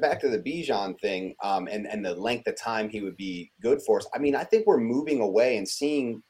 back to the Bijan thing, um, and and the length of time he would be good for us. I mean, I think we're moving away and seeing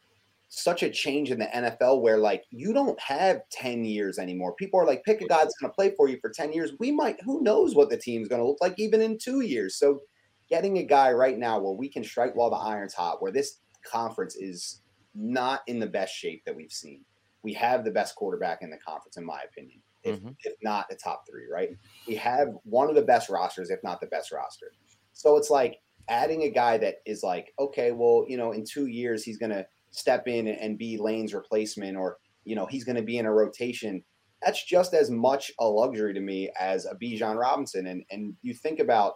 such a change in the NFL where like you don't have 10 years anymore. People are like, pick a guy that's going to play for you for 10 years. We might, who knows what the team's going to look like even in two years. So getting a guy right now where we can strike while the iron's hot, where this conference is not in the best shape that we've seen. We have the best quarterback in the conference, in my opinion, if, mm-hmm. if not the top three, right? We have one of the best rosters, if not the best roster. So it's like adding a guy that is like, okay, well, you know, in two years, he's going to step in and be Lane's replacement, or, you know, he's going to be in a rotation. That's just as much a luxury to me as a Bijan Robinson. And, and you think about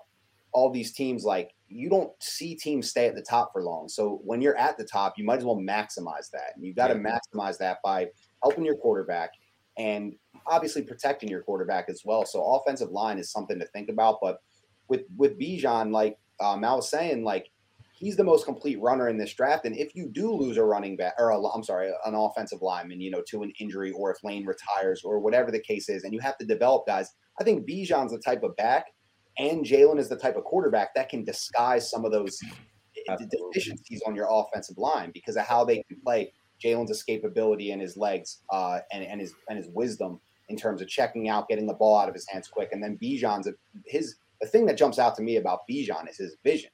all these teams like you don't see teams stay at the top for long. So when you're at the top, you might as well maximize that. And you've got to maximize that by helping your quarterback and obviously protecting your quarterback as well. So offensive line is something to think about. But with with Bijan, like um, I was saying, like he's the most complete runner in this draft. And if you do lose a running back, or i am sorry, an offensive lineman, you know, to an injury, or if Lane retires, or whatever the case is, and you have to develop guys, I think Bijan's the type of back and Jalen is the type of quarterback that can disguise some of those deficiencies on your offensive line because of how they can play. Jalen's escapability and his legs uh, and, and his and his wisdom in terms of checking out, getting the ball out of his hands quick, and then Bijan's his the thing that jumps out to me about Bijan is his vision.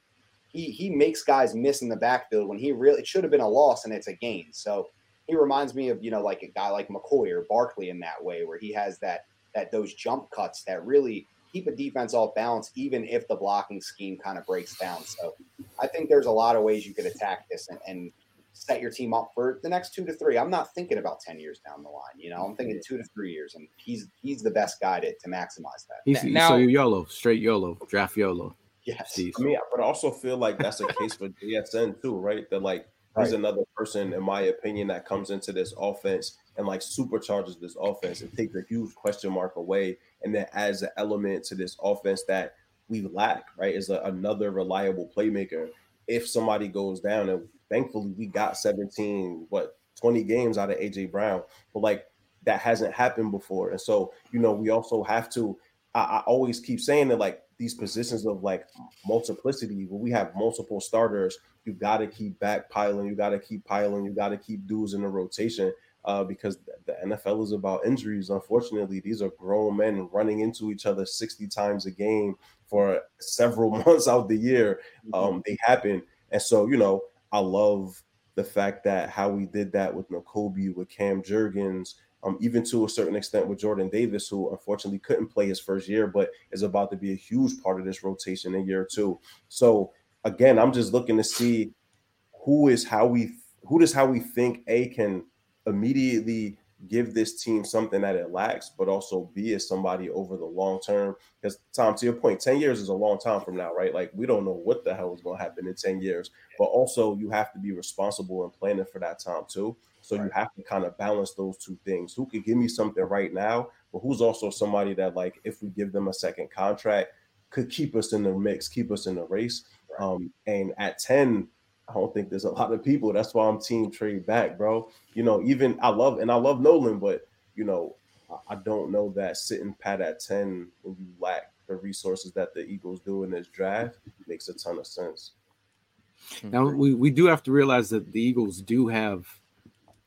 He he makes guys miss in the backfield when he really it should have been a loss and it's a gain. So he reminds me of you know like a guy like McCoy or Barkley in that way where he has that that those jump cuts that really keep a defense off balance, even if the blocking scheme kind of breaks down. So I think there's a lot of ways you could attack this and, and set your team up for the next two to three. I'm not thinking about 10 years down the line. You know, I'm thinking two to three years, and he's he's the best guy to, to maximize that. He's, now, so YOLO, straight YOLO, draft YOLO. Yes. I mean, but I also feel like that's a case for JSN too, right? That like he's right. another person, in my opinion, that comes into this offense and like supercharges this offense and takes a huge question mark away and that adds an element to this offense that we lack, right? Is a, another reliable playmaker. If somebody goes down, and thankfully we got 17, what 20 games out of AJ Brown, but like that hasn't happened before. And so, you know, we also have to. I, I always keep saying that like these positions of like multiplicity, where we have multiple starters, you got to keep back piling, you got to keep piling, you got to keep dudes in the rotation uh, because the NFL is about injuries. Unfortunately, these are grown men running into each other 60 times a game for several months out of the year. Mm-hmm. Um, they happen. And so, you know, I love the fact that how we did that with Nakobe, with Cam Jurgens, um, even to a certain extent with Jordan Davis, who unfortunately couldn't play his first year, but is about to be a huge part of this rotation in year two. So again, I'm just looking to see who is how we who does how we think A can immediately give this team something that it lacks, but also be as somebody over the long term. Because Tom, to your point, 10 years is a long time from now, right? Like we don't know what the hell is going to happen in 10 years, but also you have to be responsible and planning for that time too. So right. you have to kind of balance those two things. Who could give me something right now, but who's also somebody that, like, if we give them a second contract, could keep us in the mix, keep us in the race. Right. Um, and at 10, I don't think there's a lot of people. That's why I'm team trade back, bro. You know, even I love and I love Nolan, but you know, I don't know that sitting pat at 10 when you lack the resources that the Eagles do in this draft makes a ton of sense. Hmm. Now we, we do have to realize that the Eagles do have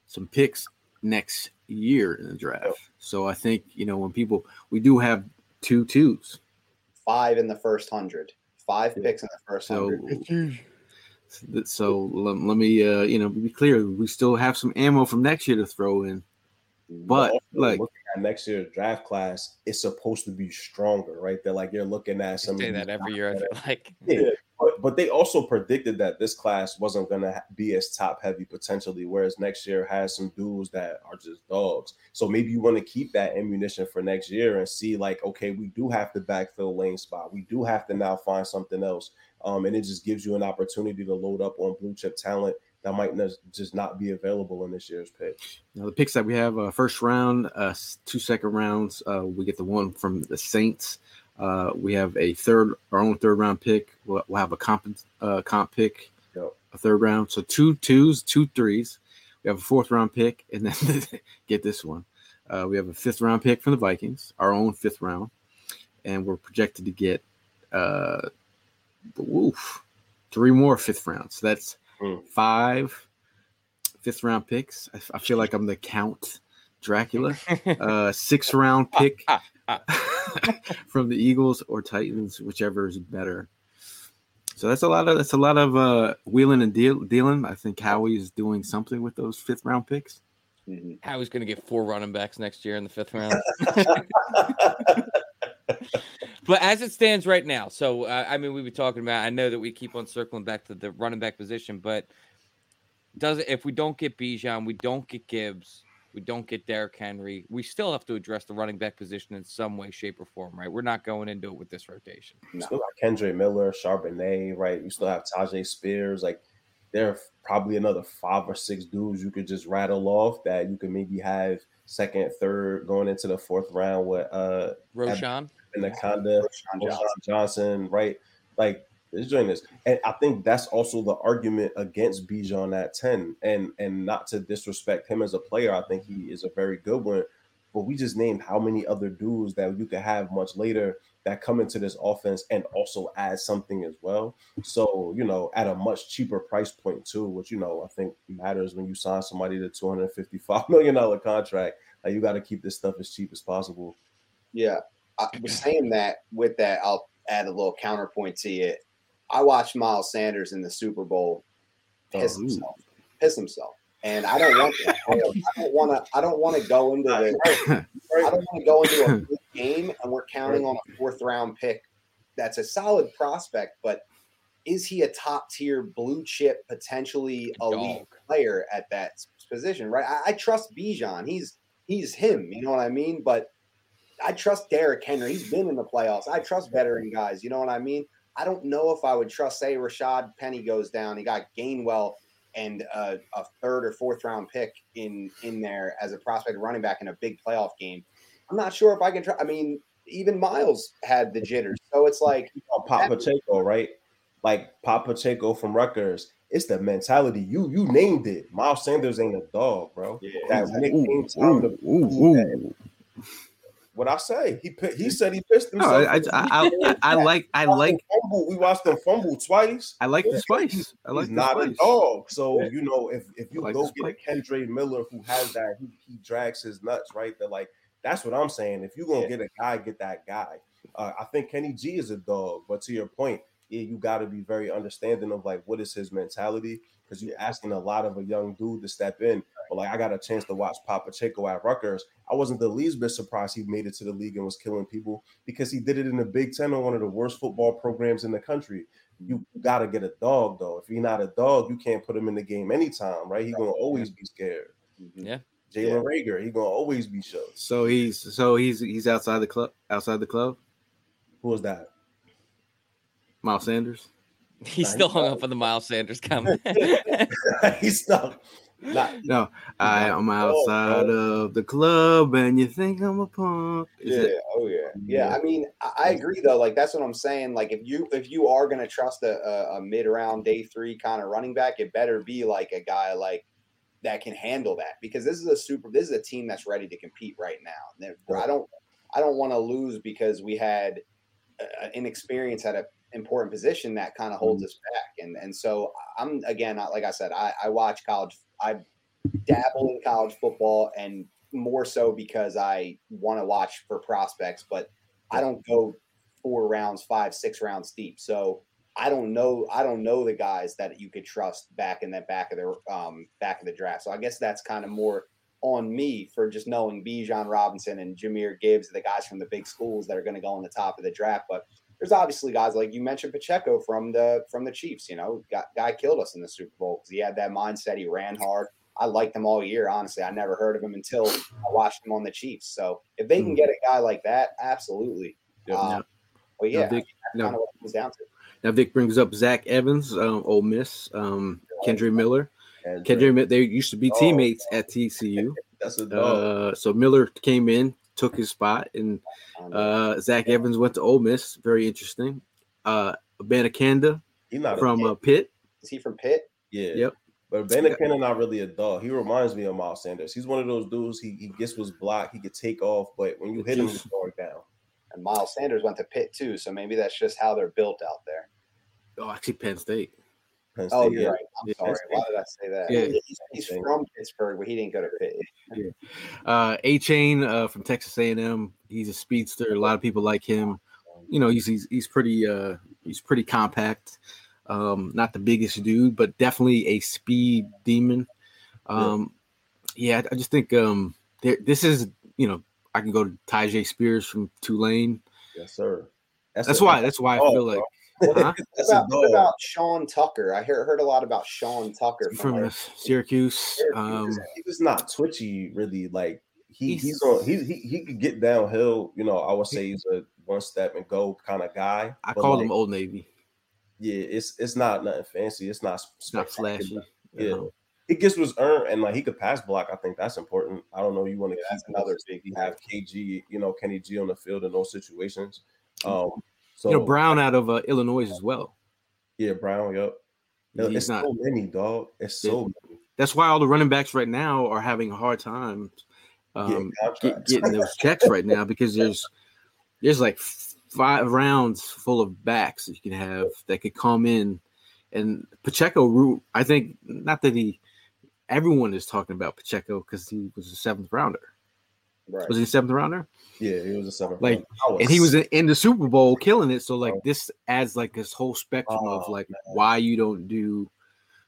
some picks next year in the draft. Yep. So I think, you know, when people we do have two twos. Five in the first hundred. Five picks in the first so, hundred. So let, let me, uh, you know, be clear. We still have some ammo from next year to throw in, but like next year's draft class is supposed to be stronger, right? They're like you're looking at some. Say that every year. I feel like yeah, but, but they also predicted that this class wasn't going to be as top heavy potentially, whereas next year has some dudes that are just dogs. So maybe you want to keep that ammunition for next year and see like, okay, we do have to backfill lane spot. We do have to now find something else. Um, and it just gives you an opportunity to load up on blue chip talent that might not, just not be available in this year's pick. Now the picks that we have: uh, first round, uh, two second rounds. Uh, we get the one from the Saints. Uh, we have a third, our own third round pick. We'll, we'll have a comp uh, comp pick, yep. a third round. So two twos, two threes. We have a fourth round pick, and then get this one. Uh, we have a fifth round pick from the Vikings, our own fifth round, and we're projected to get uh, Woof. Three more fifth rounds. So that's mm. five fifth round picks. I, I, feel like I'm the Count Dracula. Uh, six round pick from the Eagles or Titans, whichever is better. So that's a lot of that's a lot of uh, wheeling and deal, dealing. I think Howie is doing something with those fifth round picks. Mm-hmm. Howie's going to get four running backs next year in the fifth round. but as it stands right now, so uh, I mean, we were talking about. I know that we keep on circling back to the running back position, but does it if we don't get Bijan, we don't get Gibbs, we don't get Derrick Henry, we still have to address the running back position in some way, shape, or form, right? We're not going into it with this rotation. You still got Kendre Miller, Charbonnet, right? You still have Tyjae Spears, like there are probably another five or six dudes you could just rattle off that you could maybe have second, third, going into the fourth round with uh Roschon. Anaconda, Roschon Johnson. Johnson, right? Like this doing this. and I think that's also the argument against Bijan at 10. And and not to disrespect him as a player, I think he is a very good one. But we just named how many other dudes that you could have much later that come into this offense and also add something as well. So, you know, at a much cheaper price point too, which you know I think matters when you sign somebody to $255 million contract. Like you got to keep this stuff as cheap as possible. Yeah. I was saying that with that, I'll add a little counterpoint to it. I watched Miles Sanders in the Super Bowl piss oh, himself. Piss himself. And I don't want to. I don't want to. I don't want to go into the. I don't want to go into a game, and we're counting on a fourth round pick. That's a solid prospect, but is he a top tier blue chip, potentially elite player at that position? Right. I, I trust Bijan. He's he's him. You know what I mean? But I trust Derrick Henry. He's been in the playoffs. I trust veteran guys. You know what I mean? I don't know if I would trust, say, Rashad Penny goes down. He got Gainwell and a, a, third or fourth round pick in in there as a prospect running back in a big playoff game. I'm not sure if I can try. I mean, even Miles had the jitters, so it's like oh, Pop Pacheco, right? Like Pop Pacheco from Rutgers. It's the mentality. You you named it. Miles Sanders ain't a dog, bro. Yeah, that when it came time ooh, ooh what I say. He he said he pissed himself. No, I, I, I, I, like I like fumble. We watched him fumble twice. I like the spice. I like he's not spice. a dog. So you know, if if you like go get a Kendre Miller who has that, he, he drags his nuts, right? That like that's what I'm saying. If you're gonna yeah. get a guy, get that guy. Uh, I think Kenny G is a dog, but to your point, yeah, you got to be very understanding of like what is his mentality because you're asking a lot of a young dude to step in. But like I got a chance to watch Pop Pacheco at Rutgers. I wasn't the least bit surprised he made it to the league and was killing people because he did it in the Big Ten on one of the worst football programs in the country. You mm-hmm. got to get a dog though. If you're not a dog, you can't put him in the game anytime, right? He's mm-hmm. gonna always be scared. Yeah. Jalen Reagor, he's gonna always be show. So he's so he's he's outside the club. Outside the club. Who was that? Miles Sanders. He's still hung up on the Miles Sanders comment. he's stuck. Not, No, I am outside of the club, and you think I'm a punk. Is yeah. it- Oh yeah. Yeah. I mean, I, I agree though. Like that's what I'm saying. Like if you if you are gonna trust a, a, a mid round day three kind of running back, it better be like a guy like that can handle that because this is a super. This is a team that's ready to compete right now. I don't. I don't want to lose because we had uh, inexperience at an important position that kind of holds us back. And and so I'm again, like I said, I, I watch college. I dabble in college football and more so because I want to watch for prospects, but I don't go four rounds, five, six rounds deep. So I don't know. I don't know the guys that you could trust back in that back of the um, back of the draft. So I guess that's kind of more on me for just knowing Bijan Robinson and Jahmyr Gibbs, the guys from the big schools that are going to go on the top of the draft. But there's obviously guys like you mentioned Pacheco from the from the Chiefs. You know, got, guy killed us in the Super Bowl because he had that mindset. He ran hard. I liked him all year. Honestly, I never heard of him until I watched him on the Chiefs. So if they can get a guy like that, absolutely. Yeah. Um, well, Now, yeah, Vic, kind of what it comes down to. now Vic brings up Zach Evans, um, Ole Miss, um, Kendre Miller. Kendry, they used to be Oh, teammates at TCU. That's a dog. Uh, so Miller came in, took his spot, and uh, Zach Evans went to Ole Miss. Very interesting. Uh, Abanikanda He's not from a uh, Pitt. is he from Pitt? yeah. Yep. But Benakin not really a dog. He reminds me of Miles Sanders. He's one of those dudes. He, he gets was blocked. He could take off, but when you hit him, he's going down. And Miles Sanders went to Pitt too, so maybe that's just how they're built out there. Oh, actually, Penn State. Penn Oh, you're yeah. right. I'm Yeah. sorry. Why did I say that? Yeah. He's, he's from Pittsburgh, but he didn't go to Pitt. Uh, Achane uh, from Texas A&M. He's a speedster. A lot of people like him. You know, he's he's, he's pretty uh, he's pretty compact. Um, not the biggest dude, but definitely a speed demon. Um, yeah, I just think um, there, this is you know I can go to Tyjae Spears from Tulane. Yes, sir. That's a- why that's why I dog, feel like bro. Huh? What about, what about Sean Tucker? I heard, heard a lot about Sean Tucker from, from like, Syracuse. Um, he was not twitchy, really. Like he, He's- he's on. He, he he could get downhill. You know, I would say he's a one step and go kind of guy. I call like, him Old Navy. Yeah, it's it's not nothing fancy. It's not. It's not flashy. Yeah, know. he gets was earned, and like he could pass block. I think that's important. I don't know. You want to Yeah, keep another big. big You have KG, you know, Kenny G on the field in those situations. Um, so you know Brown out of uh, Illinois as well. yeah, Brown. Yep. Yeah, it's not. so many, dog. It's so many. That's why all the running backs right now are having a hard time Getting um, get, getting those checks right now because there's there's like five rounds full of backs that you can have that could come in. And Pacheco, I think not that he, everyone is talking about Pacheco because he was a seventh rounder. Right. Was he a seventh rounder? Yeah, he was a seven. Like, and he was in, the Super Bowl killing it. So like this adds like this whole spectrum of Oh, like why you don't do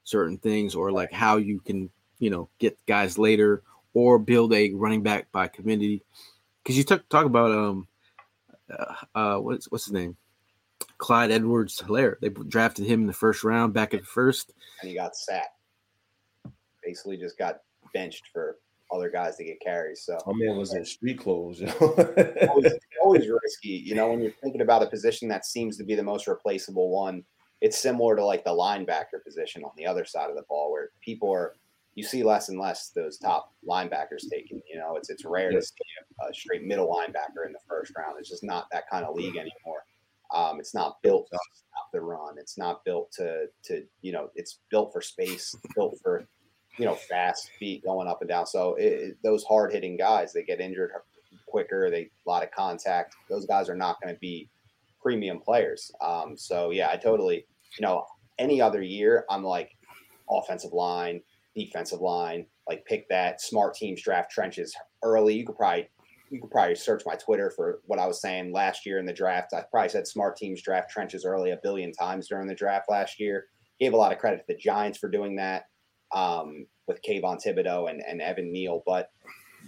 certain things or like how you can you know get guys later or build a running back by committee. Because you talk talk about um uh, uh what's what's his name Clyde Edwards Hilaire. They drafted him in the first round back at the first. and he got sat. Basically, just got benched for other guys to get carries. So My man was in street clothes. Always, always risky. You know, when you're thinking about a position that seems to be the most replaceable one, it's similar to like the linebacker position on the other side of the ball, where people are you see less and less those top linebackers taken. You know, it's it's rare to see a, a straight middle linebacker in the first round. It's just not that kind of league anymore. Um, it's not built to stop the run. It's not built to to you know. It's built for space. Built for you know fast feet going up and down. So it, it- those hard hitting guys, they get injured quicker. They a lot of contact. Those guys are not going to be premium players. Um, so yeah, I totally you know any other year I'm like offensive line, defensive line, like pick that smart teams draft trenches early. You could probably you could probably search my Twitter for what I was saying last year in the draft. I probably said smart teams draft trenches early a billion times during the draft last year. Gave a lot of credit to the Giants for doing that. Um, with Kayvon Thibodeaux and, and Evan Neal. But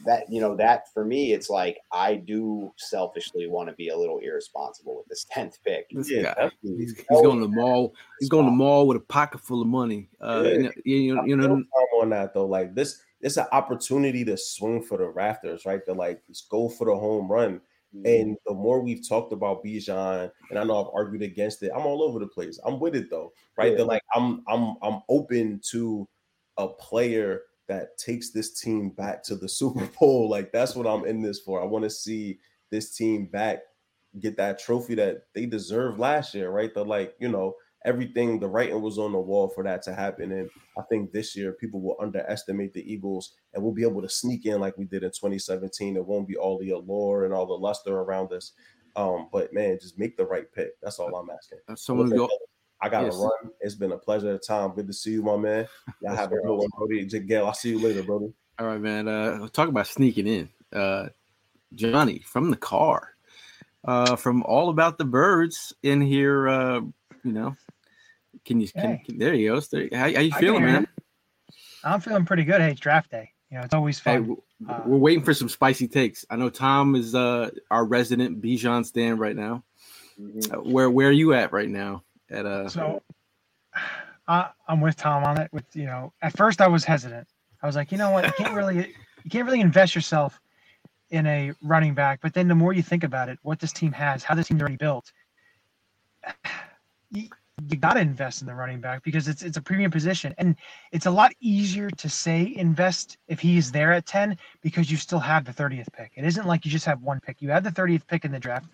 that you know that for me, it's like I do selfishly want to be a little irresponsible with this tenth pick. This Yeah, guy, he's, he's going to the mall. He's going to the mall with a pocket full of money. Uh, Yeah. you know, you know, you I know, feel on that though. Like this, it's an opportunity to swing for the rafters, right? To like just go for the home run. And the more we've talked about Bijan, and I know I've argued against it, I'm all over the place. I'm with it though, right? Yeah. That like I'm I'm I'm open to a player that takes this team back to the Super Bowl. Like that's what I'm in this for. I want to see this team back get that trophy that they deserved last year, right? The like, you know, everything the writing was on the wall for that to happen. And I think this year people will underestimate the Eagles and we'll be able to sneak in like we did in 2017. It won't be all the allure and all the luster around us. Um, but man, just make the right pick. That's all I'm asking. uh, someone Listen, go. fellas, I gotta Yes. run. It's been a pleasure, Tom. Good to see you, my man. Y'all have a good one, Brody. J- Gail, I'll see you later, Brody. All right, man. Uh, talk about sneaking in. Uh, Johnny from the car, uh, from All About the Birds in here. Uh, you know, can you? Can, Hey. can- there you go. There, how, how you I feeling, man? you. I'm feeling pretty good. Hey, it's draft day. You know, it's always fun. w- Uh, we're waiting for some spicy takes. I know Tom is uh, our resident Bijan stand right now. Uh, where where are you at right now? At uh, So I, I'm with Tom on it. With you know, at first I was hesitant. I was like, you know what, you can't really, you can't really invest yourself in a running back. But then the more you think about it, what this team has, how this team's already built, you, you got to invest in the running back because it's it's a premium position, and it's a lot easier to say invest if he's there at ten because you still have the 30th pick. It isn't like you just have one pick. You have the 30th pick in the draft.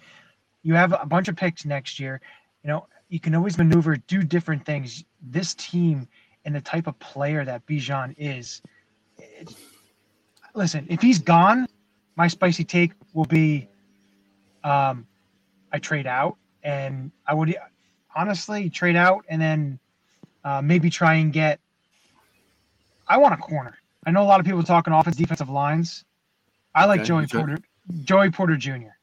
You have a bunch of picks next year. You know, you can always maneuver, do different things. This team and the type of player that Bijan is. it- listen, if he's gone, my spicy take will be um, I trade out and I would honestly trade out and then uh, maybe try and get. I want a corner. I know a lot of people talking offense, defensive lines. I like Okay, Joey Porter, Joey Porter Jr.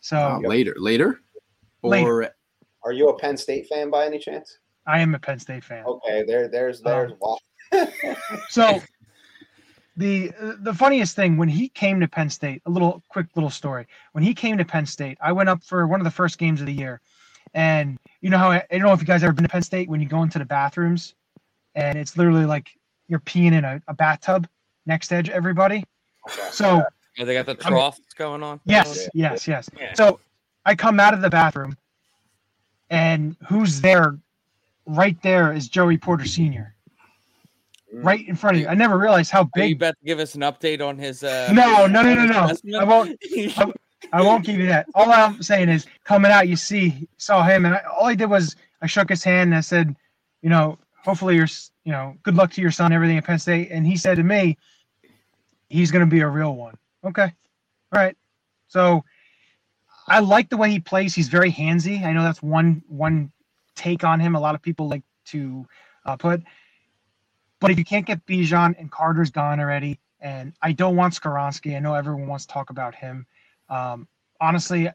So uh, later, later, or Later. Are you a Penn State fan by any chance? I am a Penn State fan. Okay, there, there's, um, there's. why. So the the funniest thing when he came to Penn State, a little quick little story. When he came to Penn State, I went up for one of the first games of the year, and you know how I, I don't know if you guys ever been to Penn State when you go into the bathrooms, and it's literally like you're peeing in a, a bathtub next to everybody. So Oh, they got the I mean- troughs going on. Yes, yes, yes. Yeah. So I come out of the bathroom, and who's there? Right there is Joey Porter Senior. Right in front of you. I never realized how Are you big. about to give us an update on his? Uh, No, no, no, no, no. I won't. I, I won't give you that. All I'm saying is, coming out, you see, saw him, and I, all I did was I shook his hand and I said, you know, hopefully you're, you know, good luck to your son, everything at Penn State. And he said to me, he's going to be a real one. Okay, all right. So I like the way he plays. He's very handsy. I know that's one one take on him. A lot of people like to uh, put. But if you can't get Bijan and Carter's gone already, and I don't want Skoronski. I know everyone wants to talk about him. Um, honestly,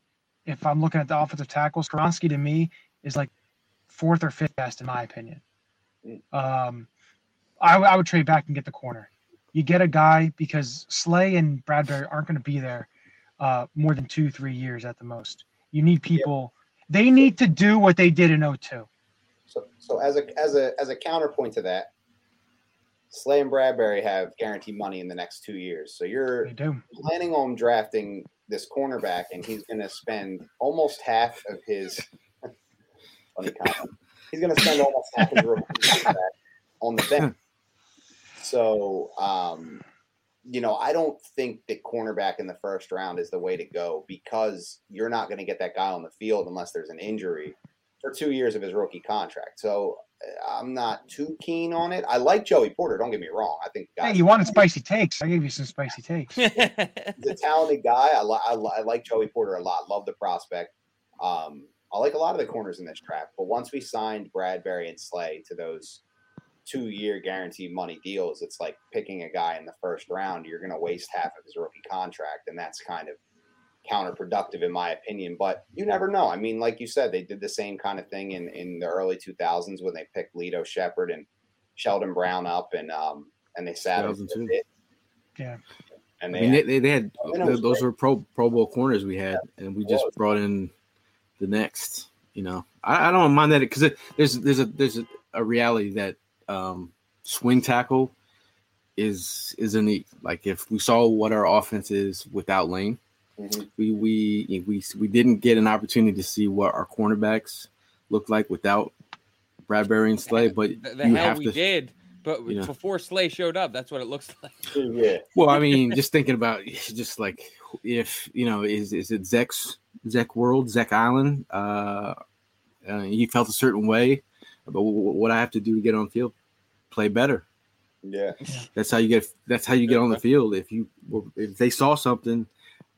if I'm looking at the offensive tackles, Skoronski to me is like fourth or fifth best in my opinion. Um, I would trade back and get the corner. You get a guy because Slay and Bradbury aren't going to be there uh, more than two, three years at the most. You need people. They need to do what they did in 02. So, so as a as a as a counterpoint to that, Slay and Bradbury have guaranteed money in the next two years. So you're planning on drafting this cornerback, and he's going to spend almost half of his. funny comment. He's going to spend almost half of his on the bench. So, um, you know, I don't think that cornerback in the first round is the way to go because you're not going to get that guy on the field unless there's an injury for two years of his rookie contract. So uh, I'm not too keen on it. I like Joey Porter. Don't get me wrong. I think Hey, you wanted spicy takes. I gave you some spicy takes. he's a talented guy. I, li- I, li- I like Joey Porter a lot. Love the prospect. Um, I like a lot of the corners in this draft. But once we signed Bradbury and Slay to those two-year guaranteed money deals, it's like picking a guy in the first round. You're going to waste half of his rookie contract, and that's kind of counterproductive in my opinion. But you never know. I mean, like you said, they did the same kind of thing in in the early 2000s when they picked Lito Sheppard and Sheldon Brown up and um and they sat him. 2002. Yeah. And I they, mean, they, they, they had I mean, it was those great. were pro Pro Bowl corners we had, and we just was. brought in the next. You know, I, I don't mind that because there's there's a there's a, a reality that um, swing tackle is is a need. Like if we saw what our offense is without Lane, Mhm. we we we we didn't get an opportunity to see what our cornerbacks looked like without Bradbury and Slay. But The, the you hell have we to. did, but you know. before Slay showed up, that's what it looks like. yeah. Well, I mean, just thinking about just like if you know, is is it Zek's Zek World, Zek Island? Uh, uh, he felt a certain way, but w- w- what I have to do to get on field, play better. Yeah. That's how you get. That's how you get on the field. If you if they saw something,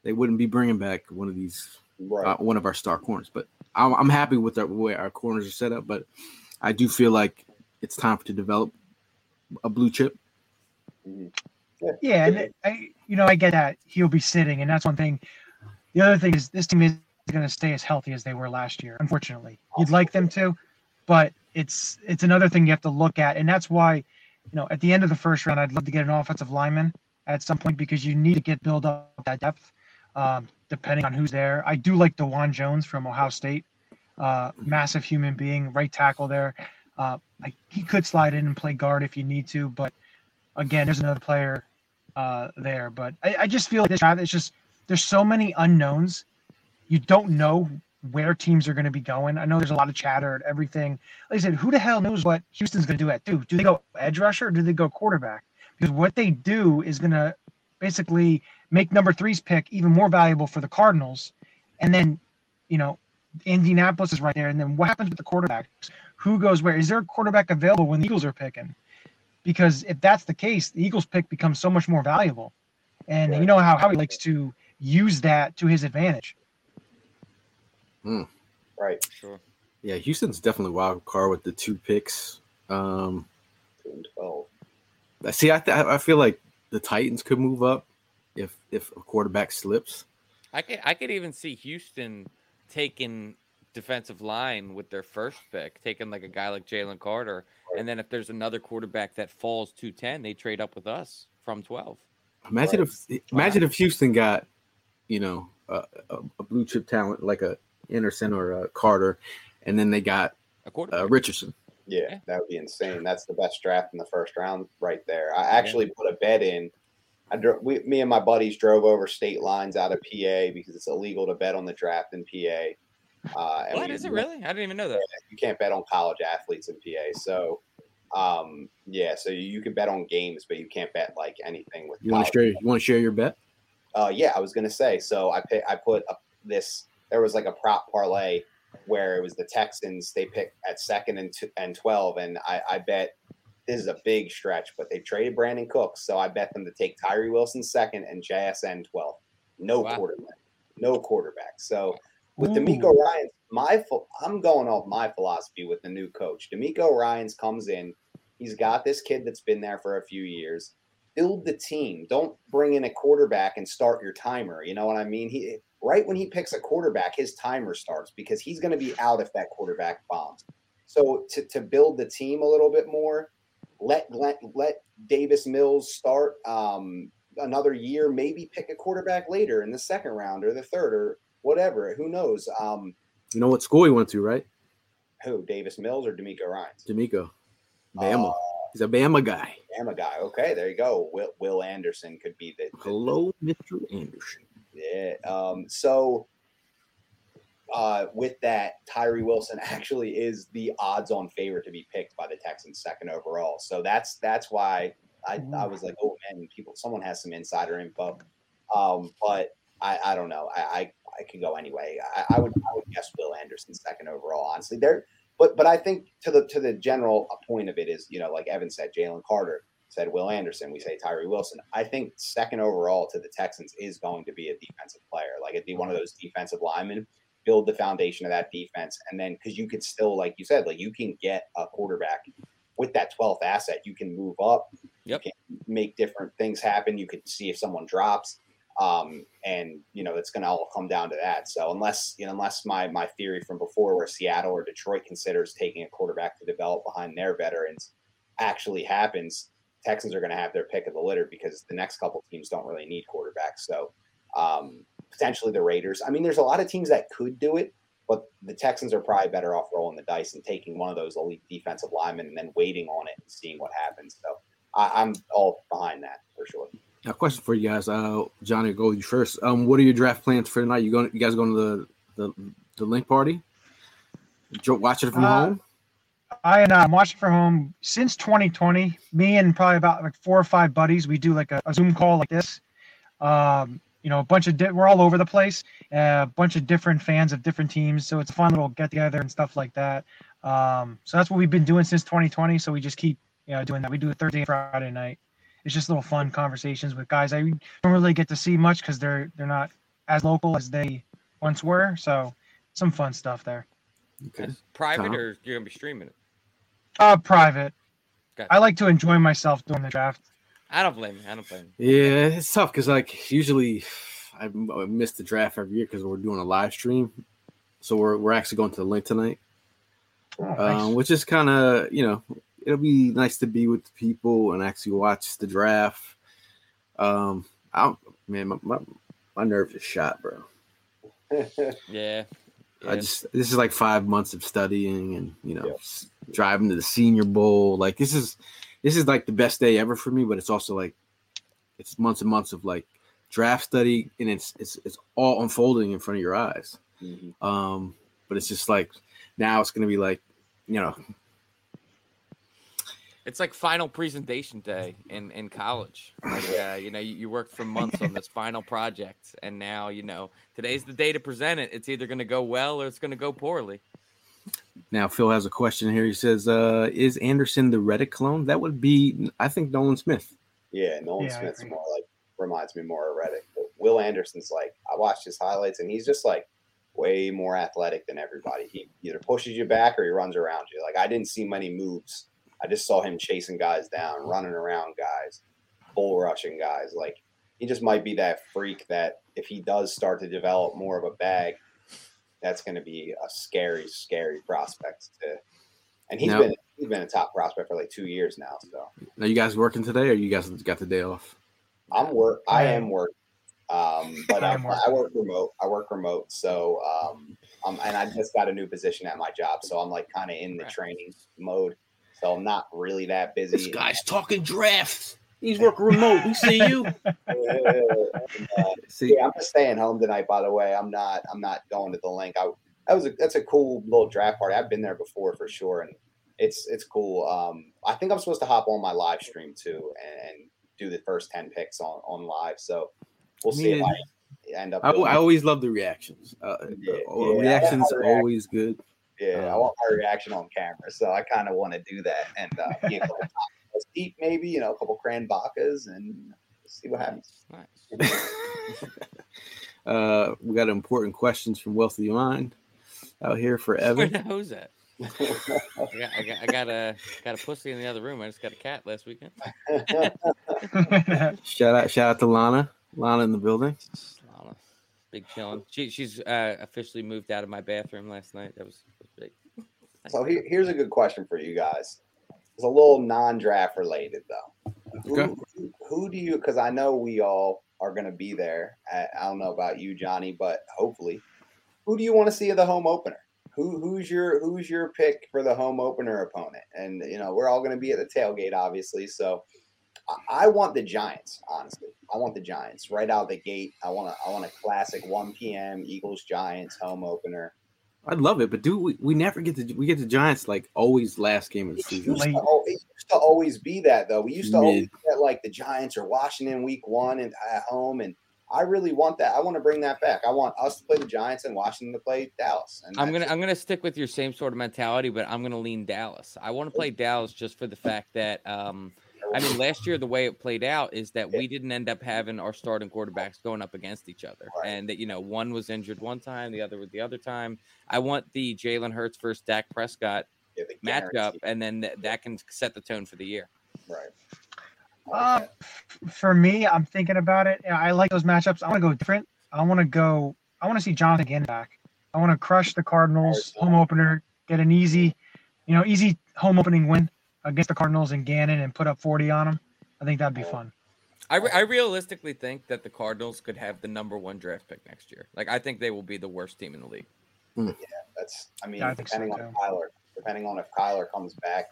they wouldn't be bringing back one of these Right. uh, one of our star corners. But I'm, I'm happy with the way our corners are set up. But I do feel like it's time to develop a blue chip. Yeah, and I, you know, I get that he'll be sitting, and that's one thing. The other thing is this team is going to stay as healthy as they were last year. Unfortunately, you'd like them to, but it's it's another thing you have to look at, and that's why, you know, at the end of the first round, I'd love to get an offensive lineman at some point because you need to get build up that depth, um, depending on who's there. I do like Dawand Jones from Ohio State, uh, massive human being, right tackle there. Uh, like he could slide in and play guard if you need to, but again, there's another player uh, there. But I, I just feel like this draft, it's just there's so many unknowns. You don't know where teams are going to be going. I know there's a lot of chatter and everything. Like I said, who the hell knows what Houston's going to do at two? Do they go edge rusher or do they go quarterback? Because what they do is going to basically make number three's pick even more valuable for the Cardinals. And then, you know, Indianapolis is right there. And then what happens with the quarterbacks? Who goes where? Is there a quarterback available when the Eagles are picking? Because if that's the case, the Eagles pick becomes so much more valuable. And you know how Howie likes to use that to his advantage. Right. Sure. Yeah, Houston's definitely wild card with the two picks. Um, Two and twelve. I see. I th- I feel like the Titans could move up if if a quarterback slips. I could I could even see Houston taking defensive line with their first pick, taking like a guy like Jalen Carter, and then if there's another quarterback that falls to ten, they trade up with us from twelve. Imagine if imagine if Houston got, you know, a, a, a blue chip talent like a Anderson or a Carter, and then they got A quarterback. uh, Richardson. Yeah, that would be insane. That's the best draft in the first round right there. I actually put a bet in. I dro- we, me and my buddies drove over state lines out of PA because it's illegal to bet on the draft in PA. Uh, and what we- is it really? I didn't even know that. You can't bet on college athletes in PA. So, um, yeah, so you can bet on games, but you can't bet like anything with. You want to share? You want to share your bet? Uh, yeah, I was gonna say. So I pay, I put up this. There was like a prop parlay where it was the Texans. They picked at second and t- and twelve, and I, I bet this is a big stretch, but they traded Brandin Cooks, so I bet them to take Tyree Wilson second and JSN twelve. No Wow. quarterback, no quarterback. So with DeMeco Ryans, my I'm going off my philosophy with the new coach. DeMeco Ryans comes in. He's got this kid that's been there for a few years build the team. Don't bring in a quarterback and start your timer. You know what I mean? He right when he picks a quarterback, his timer starts because he's going to be out if that quarterback bombs. So to, to build the team a little bit more, let let, let Davis Mills start um, another year. Maybe pick a quarterback later in the second round or the third or whatever. Who knows? Um, You know what school he went to, right? who Davis Mills or DeMeco Ryans? DeMeco, Bama. Uh, He's a Bama guy. Bama guy. Okay, there you go. Will Will Anderson could be the, the Hello, Mr. Anderson. Yeah. Um, so uh, with that, Tyree Wilson actually is the odds-on favorite to be picked by the Texans second overall. So that's that's why I, I was like, oh man, people, someone has some insider info. Um, but I, I don't know. I, I, I could go anyway. I, I would I would guess Will Anderson second overall. Honestly, there. But but I think to the to the general point of it is you know like Evan said, Jalen Carter said Will Anderson. We say Tyree Wilson. I think second overall to the Texans is going to be a defensive player, like it'd be one of those defensive linemen. Build the foundation of that defense, and then because you could still, like you said, like you can get a quarterback with that 12th asset. You can move up. Yep. You can make different things happen. You could see if someone drops. Um, and you know it's going to all come down to that. So unless you know, unless my my theory from before, where Seattle or Detroit considers taking a quarterback to develop behind their veterans, actually happens, Texans are going to have their pick of the litter because the next couple teams don't really need quarterbacks. So um, potentially the Raiders. I mean, there's a lot of teams that could do it, but the Texans are probably better off rolling the dice and taking one of those elite defensive linemen and then waiting on it and seeing what happens. So I, I'm all behind that for sure. A question for you guys, uh, Johnny, go you first. Um, what are your draft plans for tonight? You going? You guys going to the the, the link party? Jo- Watch it from Uh, home. I and uh, I'm watching from home since 2020. Me and probably about like four or five buddies, we do like a, a Zoom call like this. Um, you know, a bunch of di- we're all over the place. uh, A bunch of different fans of different teams, so it's a fun little get together and stuff like that. Um, so that's what we've been doing since 2020. So we just keep you know doing that. We do it Thursday and Friday night. It's just little fun conversations with guys I don't really get to see much because they're they're not as local as they once were. So some fun stuff there. Okay. Private Tom? or you're gonna be streaming it? Uh, private. Gotcha. I like to enjoy myself during the draft. I don't blame you. I don't blame you. Yeah, it's tough because like usually I miss the draft every year because we're doing a live stream. So we're we're actually going to the link tonight, Oh, nice. um, which is kind of you know it'll be nice to be with the people and actually watch the draft. Um, I don't, man, my, my my nerves are shot, bro. Yeah. I just this is like five months of studying and you know s- driving to the Senior Bowl. Like this is this is like the best day ever for me, but it's also like it's months and months of like draft study and it's it's it's all unfolding in front of your eyes. Mhm. Um, but it's just like now it's gonna be like you know It's like final presentation day in, in college. Like, uh, you know, you, you worked for months on this final project, and now, you know, today's the day to present it. It's either going to go well or it's going to go poorly. now Phil has a question here. He says, uh, "Is Anderson the Reddick clone?" That would be, I think, Nolan Smith. Yeah, Nolan Yeah, Smith's more like reminds me more of Reddick. But Will Anderson's like I watched his highlights and he's just like way more athletic than everybody. He either pushes you back or he runs around you. Like I didn't see many moves. I just saw him chasing guys down, running around guys, bull rushing guys. Like he just might be that freak that if he does start to develop more of a bag, that's going to be a scary, scary prospect. To, and he's Now- been he's been a top prospect for like two years now. So. Are you guys working today, or you guys got the day off? I'm work. I I am am- work. Um, but I I, I work remote. I work remote. So, um, um, and I just got a new position at my job. So I'm like kind of in the Right. training mode. So I'm not really that busy. This guy's talking drafts. He's working remote. We see you. Uh, See, yeah, I'm just staying home tonight. By the way, I'm not. I'm not going to the link. I that was a, that's a cool little draft party. I've been there before for sure, and it's it's cool. Um, I think I'm supposed to hop on my live stream too and, and do the first ten picks on on live. So we'll see if I end up. I, I always love the reactions. Uh, Yeah, the- yeah, reactions want my reaction. always good. Yeah, I Um, want my reaction on camera, so I kind of want to do that and uh, be a couple times deep, maybe you know, a couple cran bacas, and see what happens. Nice. uh, we got important questions from Wealthy Mind out here for Where Evan. the hose at? I got, I got, I got a got a pussy in the other room. I just got a cat last weekend. shout out, shout out to Lana. Lana in the building. Lana, Big chilling. She she's uh, officially moved out of my bathroom last night. That was, was big. So here, here's a good question for you guys. It's a little non-draft related though. Who, Okay. who, who do you? Because I know we all are going to be there. I, I don't know about you, Johnny, but hopefully, who do you want to see at the home opener? Who who's your who's your pick for the home opener opponent? And you know we're all going to be at the tailgate, obviously. So I, I want the Giants. Honestly, I want the Giants right out the gate. I want a I want a classic 1 p.m. Eagles Giants home opener. I'd love it, but do we, we never get to we get the Giants like always last game of the season. used Late. to, al- it used to always be that though. We used to always get like the Giants or Washington week one and at home, and I really want that. I want to bring that back. I want us to play the Giants and Washington to play Dallas. And I'm gonna it. I'm gonna stick with your same sort of mentality, but I'm gonna lean Dallas. I want to play Dallas just for the fact that um, I mean last year the way it played out is that we didn't end up having our starting quarterbacks going up against each other, Right. and that you know one was injured one time, the other was the other time. I want the Jalen Hurts versus Dak Prescott Yeah, matchup, and then th- that can set the tone for the year. right. I Uh, for me, I'm thinking about it. I like those matchups. I want to go different. I want to go. I want to see Jonathan again back. I want to crush the Cardinals home opener, get an easy, you know, easy home opening win. Against the Cardinals and Gannon and put up 40 on them. I think that'd be fun. I, re- I realistically think that the Cardinals could have the number one draft pick next year. Like I think they will be the worst team in the league. Yeah, that's I mean, Yeah, I think so, depending on too. Kyler, depending on if Kyler comes back.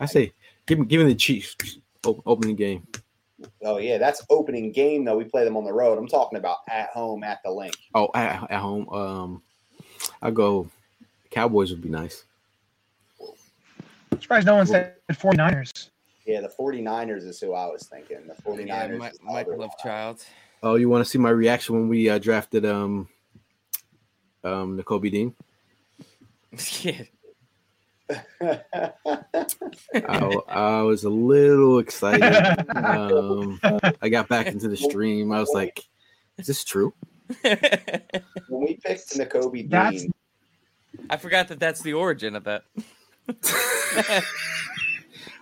I say, give him, give him the Chiefs opening game. Oh yeah, that's opening game though. We play them on the road. I'm talking about at home at the link. Oh, at, at home. Um, I go. Cowboys would be nice. Surprised no one said 49ers. Yeah, the 49ers is who I was thinking. The 49ers. Yeah, is Mi- Mike Lovechild. Oh, you want to see my reaction when we uh, drafted um, um, Nakobe Dean? yeah. I, I was a little excited. Um, I got back into the stream. I was like, "Is this true?" when we picked Nakobe Dean, I forgot that that's the origin of that.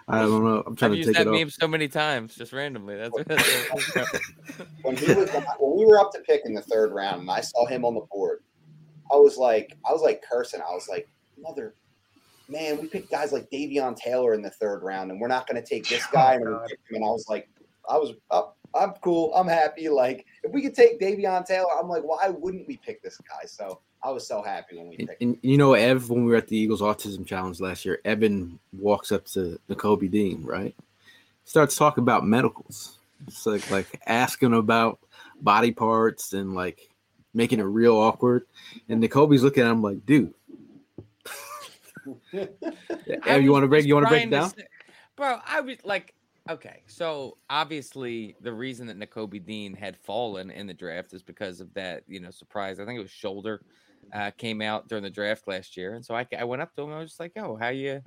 I don't know. I'm trying I've to used take that it off. meme so many times, just randomly. That's, that's when he was when we were up to pick in the third round, and I saw him on the board, I was like, I was like cursing. I was like, mother, man, we picked guys like Davion Taylor in the third round, and we're not going to take this oh, guy. and, we him, and I was like, I was up. I'm cool. I'm happy. Like, if we could take Davion Taylor, I'm like, why wouldn't we pick this guy? So I was so happy when we And, picked. and you know, Ev, when we were at the Eagles Autism Challenge last year, Evan walks up to Nakobe Dean, right? Starts talking about medicals. It's like like asking about body parts and like making it real awkward. And Nakobe's looking at him like, dude. Ev, you want to break? You want to break it down? bro? I was like, okay, so obviously the reason that Nakobe Dean had fallen in the draft is because of that, you know, surprise. I think it was shoulder uh, came out during the draft last year, and so I, I went up to him. I was just like, "Yo, how you?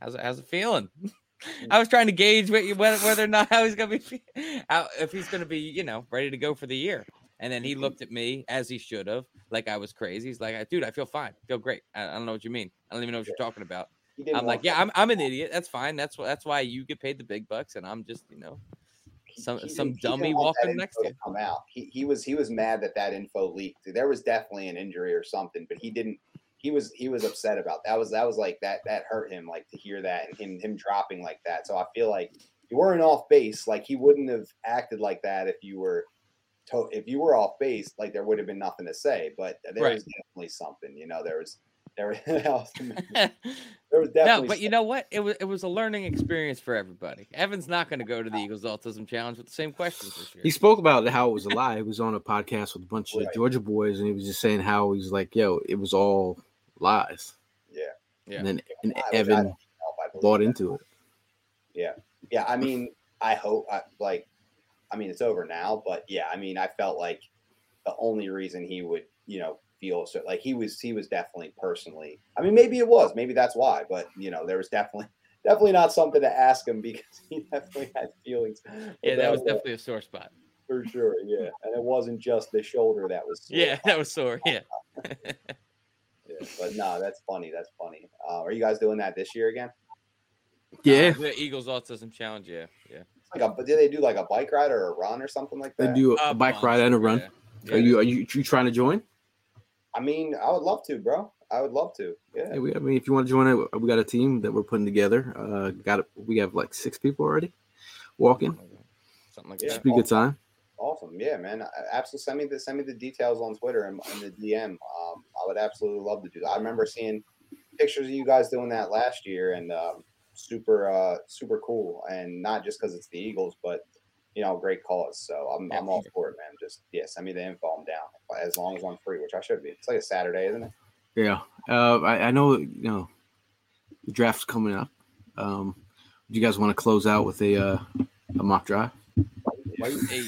How's it, how's it feeling?" I was trying to gauge what you, whether, whether or not how he's gonna be, how, if he's gonna be, you know, ready to go for the year. And then he looked at me as he should have, like I was crazy. He's like, "Dude, I feel fine, feel great. I, I don't know what you mean. I don't even know what you're talking about." I'm like, yeah, I'm, I'm an idiot. That's fine. That's why that's why you get paid the big bucks, and I'm just you know some he some he dummy walking next to you. come out. He he was he was mad that that info leaked. There was definitely an injury or something, but he didn't. He was he was upset about that. Was that was like that that hurt him like to hear that and him him dropping like that. So I feel like you weren't off base. Like he wouldn't have acted like that if you were. To, if you were off base, like there would have been nothing to say, but there Right. was definitely something, you know. There was, there else. there was definitely. no, but you know what? It was it was a learning experience for everybody. Evan's not going to go to the Eagles Autism Challenge with the same questions this year. He spoke about how it was a lie. He was on a podcast with a bunch of Right. Georgia boys, and he was just saying how he's like, "Yo, it was all lies." yeah, Yeah. And then and I- Evan don't know if I believe bought that. into it. Yeah. Yeah i mean i hope I, like i mean it's over now but yeah i mean i felt like the only reason he would you know feel so like he was he was definitely personally i mean maybe it was maybe that's why but you know there was definitely definitely not something to ask him because he definitely had feelings yeah, that was about definitely a sore spot. for sure yeah and it wasn't just the shoulder that was sore. Yeah, that was sore. Yeah. Yeah, but no that's funny that's funny uh, are you guys doing that this year again Yeah, Uh, the Eagles Autism Challenge. Yeah, yeah. like a, but did they do like a bike ride or a run or something like that? they do a, A bike bunch, ride and a run. yeah. Are you are you, you trying to join? I mean i would love to bro i would love to yeah Yeah, we, I mean, if you want to join it, we got a team that we're putting together. Uh, got it. We have like six people already walking. Something like that. Yeah. Should be a good time. Awesome, yeah, man. I- Absolutely, send me the send me the details on Twitter and, and the DM. Um, I would absolutely love to do that. I remember seeing pictures of you guys doing that last year, and um, super uh, super cool. And not just because it's the Eagles, but you know, great cause. So I'm Yeah, I'm all for it, man. Just yeah, send me the info. I'm down as long as I'm free, which I should be. It's like a Saturday, isn't it? Yeah. Uh, I, I know. You know, the draft's coming up. Um, do you guys want to close out with a uh, a mock draft? Hey,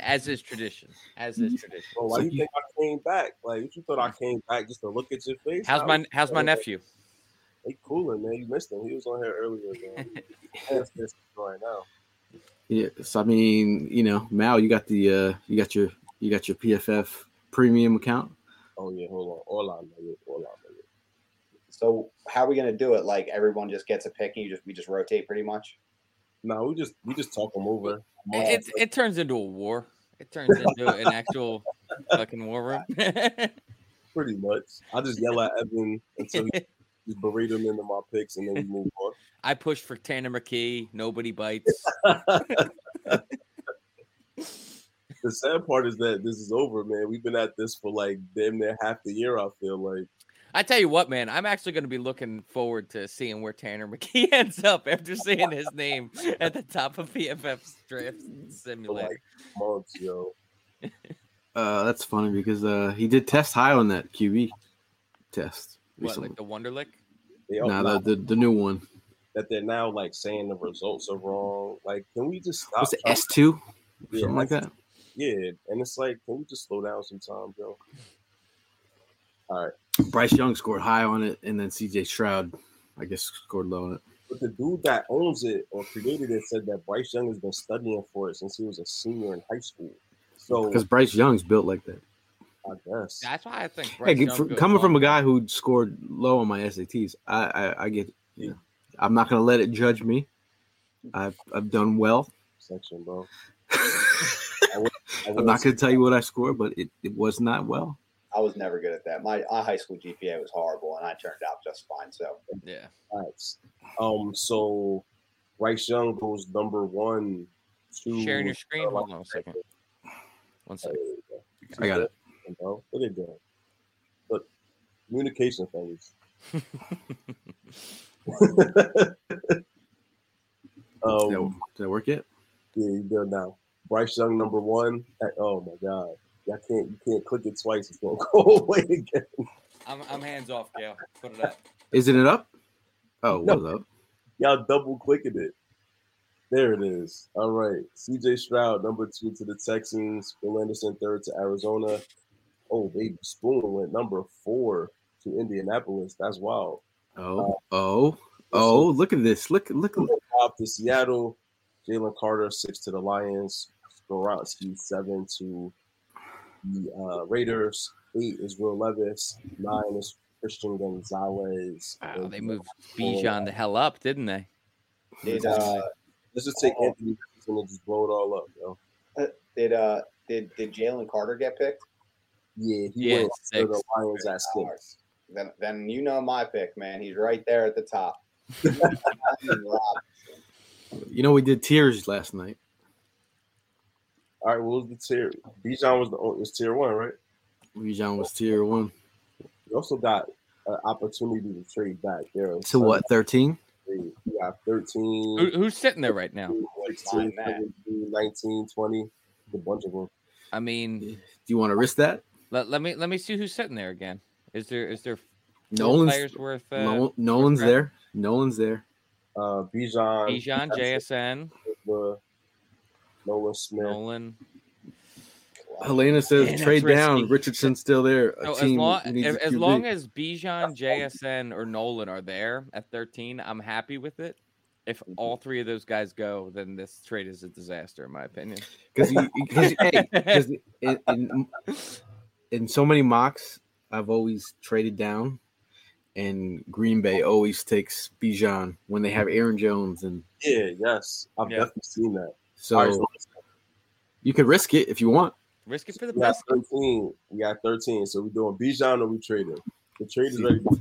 as is tradition. As is tradition. Bro, why you think I came back? Like, what you thought I came back just to look at your face? How's my How's my nephew? He cooling, man. You missed him. He was on here earlier, man. That's this right now. Yeah. So I mean, you know, Mal, you got the uh, you got your you got your PFF premium account. Oh yeah, hold on. Hola, nigga. Hola, nigga. So how are we gonna do it? Like everyone just gets a pick, and you just we just rotate pretty much. No, we just we just talk him over. It, it, it turns into a war. It turns into an actual fucking war room. Pretty much. I just yell at Evan until he just berate him into my picks, and then we move on. I pushed for Tanner McKee. Nobody bites. The sad part is that this is over, man. We've been at this for like damn near half the year. I feel like. I tell you what, man, I'm actually going to be looking forward to seeing where Tanner McKee ends up after seeing his name at the top of PFF's draft simulator. Like months, yo. Uh, that's funny because uh, he did test high on that QB test. What, recently. like the Wonderlic? They Nah, all- the, the the new one. that they're now like saying the results are wrong. Like, can we just stop? What's it S two? Yeah, Something like that. Yeah, and it's like, can we just slow down sometimes, yo? All right, Bryce Young scored high on it, and then CJ Stroud, I guess, scored low on it. but the dude that owns it or created it said that Bryce Young has been studying for it since he was a senior in high school. So Because Bryce Young's built like that. I guess That's why I think. Hey, Bryce Young fr- coming from a guy who scored low on my SATs, I I, I get. You know, I'm not gonna let it judge me. I've I've done well. section, bro. I'm not gonna tell you what I scored, but it, it was not well. I was never good at that. My, my high school GPA was horrible, and I turned out just fine. So Yeah. Facts. Um, so Bryce Young goes number one. To Sharing your screen. Hold on a second. One second. I got it. Bro, look at that. But communication things. um, Did that, did that work yet? Yeah, you good now. Bryce Young number one. At, oh my god. I can't you can't click it twice, it's gonna go away again. I'm, I'm hands off, Gail. Put it up. Isn't it up? Oh, No. what's up? Y'all double clicking it. There it is. All right. CJ Stroud, number two to the Texans. Bill Anderson, third to Arizona. Oh, baby. Spoon went number four to Indianapolis. That's wild. Oh, oh, oh! Look at this! Look, look! look. Five to Seattle. Jalen Carter, six to the Lions. Skoronski, seven to the uh, Raiders. Eight is Will Levis. Nine is Christian Gonzalez. Wow, they moved Bijan the hell up, didn't they? did uh, Let's just take Anthony and just blow it all up, yo. did uh did did Jalen Carter get picked? Yeah, he Yeah, went six. the Lions at six. Then then you know my pick, man. He's right there at the top. You know, we did tiers last night. All right, what was the tier? Bijan was the oh, was tier one, right? Bijan was tier one. You also got an opportunity to trade back there. So what? Thirteen? You got 13, Who, who's sitting there right now? 16, 19, 20, a bunch of them. I mean, Do you want to risk that? Let, let me let me see who's sitting there again. Is there is there no Nolan's players worth? Uh, Nol- Nolan's worth there. Nolan's there. Uh, Bijan, Bijan, JSN, the Nolan Smith. Nolan. Helena says Man, trade down. risky. Richardson's still there. A So as long needs as, a as long as Bijan, JSN, or Nolan are there at 13, I'm happy with it. If all three of those guys go, then this trade is a disaster, in my opinion. because because in, in, in so many mocks, I've always traded down, and Green Bay always takes Bijan when they have Aaron Jones, and Yeah, yes, I've Yeah. definitely seen that. so All right, so you could risk it if you want. Risk it for the we got best. 13. We got 13. So we doing Bijan or we trading? The trade is ready. to.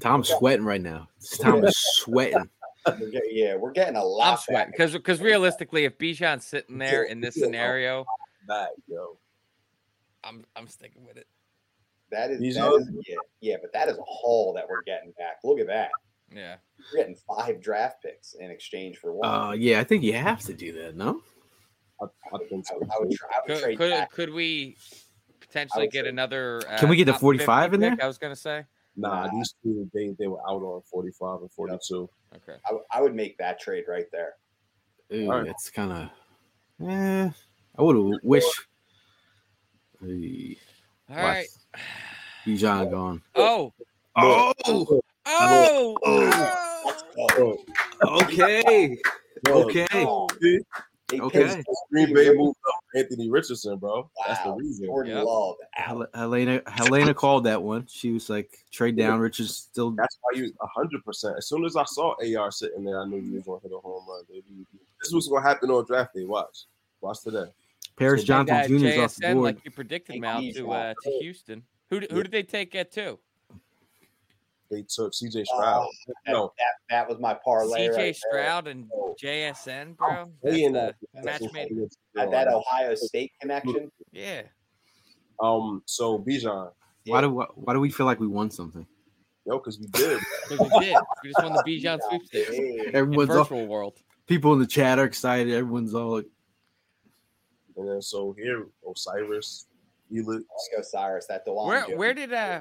Tom's sweating right now. Tom is sweating. We're get- yeah, we're getting a I'm lot sweating back. because because realistically, if Bijan's sitting there in this scenario, Back, yo. I'm I'm sticking with it. That is, These that are- is yeah, yeah, but that is a haul that we're getting back. Look at that. Yeah. We're getting five draft picks in exchange for one. Uh, yeah, I think you have to do that. No, I, I think I, would- I would, try, I would Could trade could, back. could we potentially get say- another? Uh, Can we get the 45 in there? pick, I was gonna say. Nah, Nah. these two they they were out on 45 and 42. Okay. I, would- I would make that trade right there. Ooh, All right. it's kind of. Eh, I would have wish. Hey, All Watch. right. Bijan gone. Oh. oh. Oh, Oh. Oh, oh. okay, bro, okay, see? They Okay. Green Bay moved up Anthony Richardson, bro. That's the reason. Jordan Yep. Love. Hel- Helena Helena called that one. She was like, trade down. Richard's still. That's why you 100. percent As soon as I saw AR sitting there, I knew you was gonna hit a home run, baby. This was gonna happen on draft day. Watch, watch today. Paris They Johnson got Jr. is off the board. like you predicted, Take Mal, to uh, to Houston. Who d- who did they take at two? they took CJ Stroud. Oh, that, no, that, that was my parlay. CJ right there. Stroud and JSN, bro. I'm That's saying the that. match made. Had that Ohio State connection. Yeah. Um, so Bijan, Why do why do we feel like we won something? yo, because we did. Because we did. We just won the Bijan sweepstakes Hey, in Everyone's all, world. people in the chat are excited. Everyone's all like, And then so here, Osiris, Felix. let's go, Cyrus. That Dewan. Where Jones. where did uh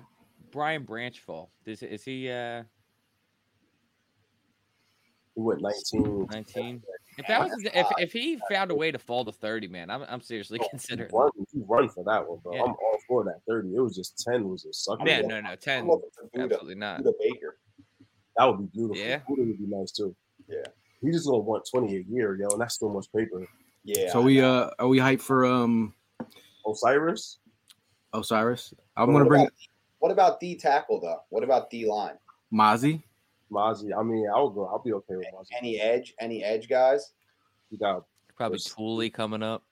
Brian Branch fall? Is is he uh He went 19. 19? If that was if if he found a way to fall to 30, man, I'm I'm seriously He considering. run, he run for that one, bro. Yeah. I'm all for that 30. It was just 10 was a sucker. Yeah, bro. no, no, 10. Budda, Absolutely not. Budda Baker. That would be beautiful. Yeah. Budda would be nice too. Yeah. He just gonna want 20 a year, yo, and that's so much paper. Yeah. so we uh are we hyped for um Osiris, Osiris? I'm But gonna bring about- What about D tackle though? What about D line? Mozzie. Mozzie. I mean, I'll go. I'll be okay with Mozzie. Any edge? Any edge guys? You got Probably Yes. Tooley coming up.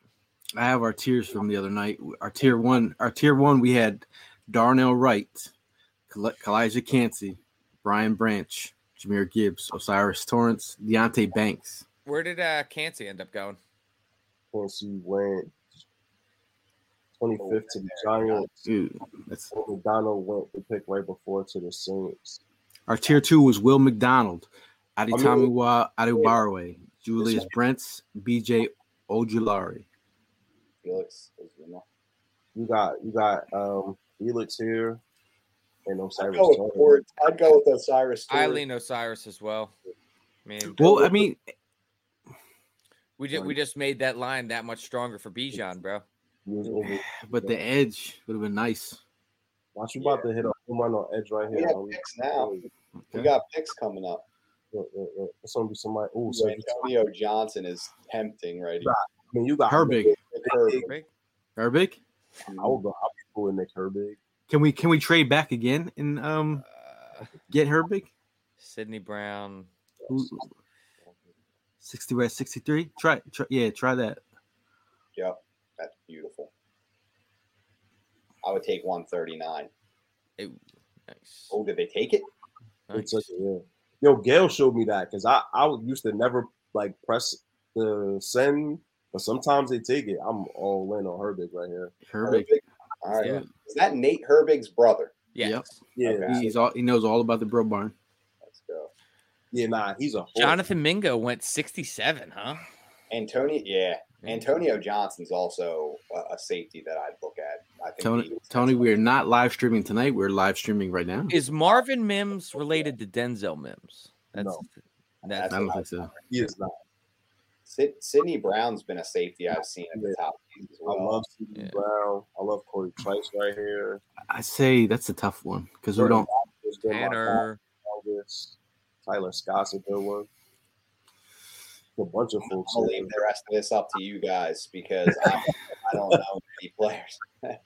I have our tiers from the other night. Our tier one, our tier one, we had Darnell Wright, Kal- Calijah Kancey, Brian Branch, Jahmyr Gibbs, O'Cyrus Torrence, Deonte Banks. Where did uh Kancey end up going? Quincy went 25th to the Giants. Dude, that's McDonald went the pick right before to the Saints. our tier two was Will McDonald, mean- Adetomiwa Adebawore, Julius Brents, BJ Ojulari. Felix. Ozuna. You got you got um Felix here and I'd Osiris. go with Torrence. I'd go with Osiris. Stewart. Eileen Osiris as well. I mean, Well, I mean, we just we just made that line that much stronger for Bijan, bro. He was over- but the edge would have been nice. Watch you about to hit a home run on edge right We here. have Um, picks now. We got picks coming up. It's gonna be somebody. Oh, so Antonio Johnson is tempting right here. I mean, you got Herbig. With Herbig. Big. Herbig. I will go. I'll be cool with Nick Herbig. Can we can we trade back again and um Uh, get Herbig? Sydney Brown. Who- 60 we're 63. Try, try yeah, try that. Yep, that's beautiful. I would take 139. It, nice. Oh, did they take it? It's nice. such a, yeah. Yo, Gail showed me that because I I used to never like press the send, but sometimes they take it. I'm all in on Herbig right here. Herbig. Herbig. All right. Yeah. Is that Nate Herbig's brother? Yes. Yeah, Okay. He's all he knows all about the bro barn. Let's go. yeah, nah, he's a horse. Jonathan Mingo went 67, huh? Antonio, yeah. Antonio Johnson's also a, a safety that I'd look at. I think Tony, Tony, we're not live streaming tonight. We're live streaming right now. Is Marvin Mims related to Denzel Mims? That's No. that's I don't think so. He is not. Sid, Sydney Brown's been a safety I've seen at the top of these as I love C.D. Yeah. Brown. I love Cory Trice right here. I say that's a tough one because we don't. There's been my Tanner. August. Tyler Scott's a good one. A bunch of folks. I'll here. leave the rest of this up to you guys because I, I don't know many players.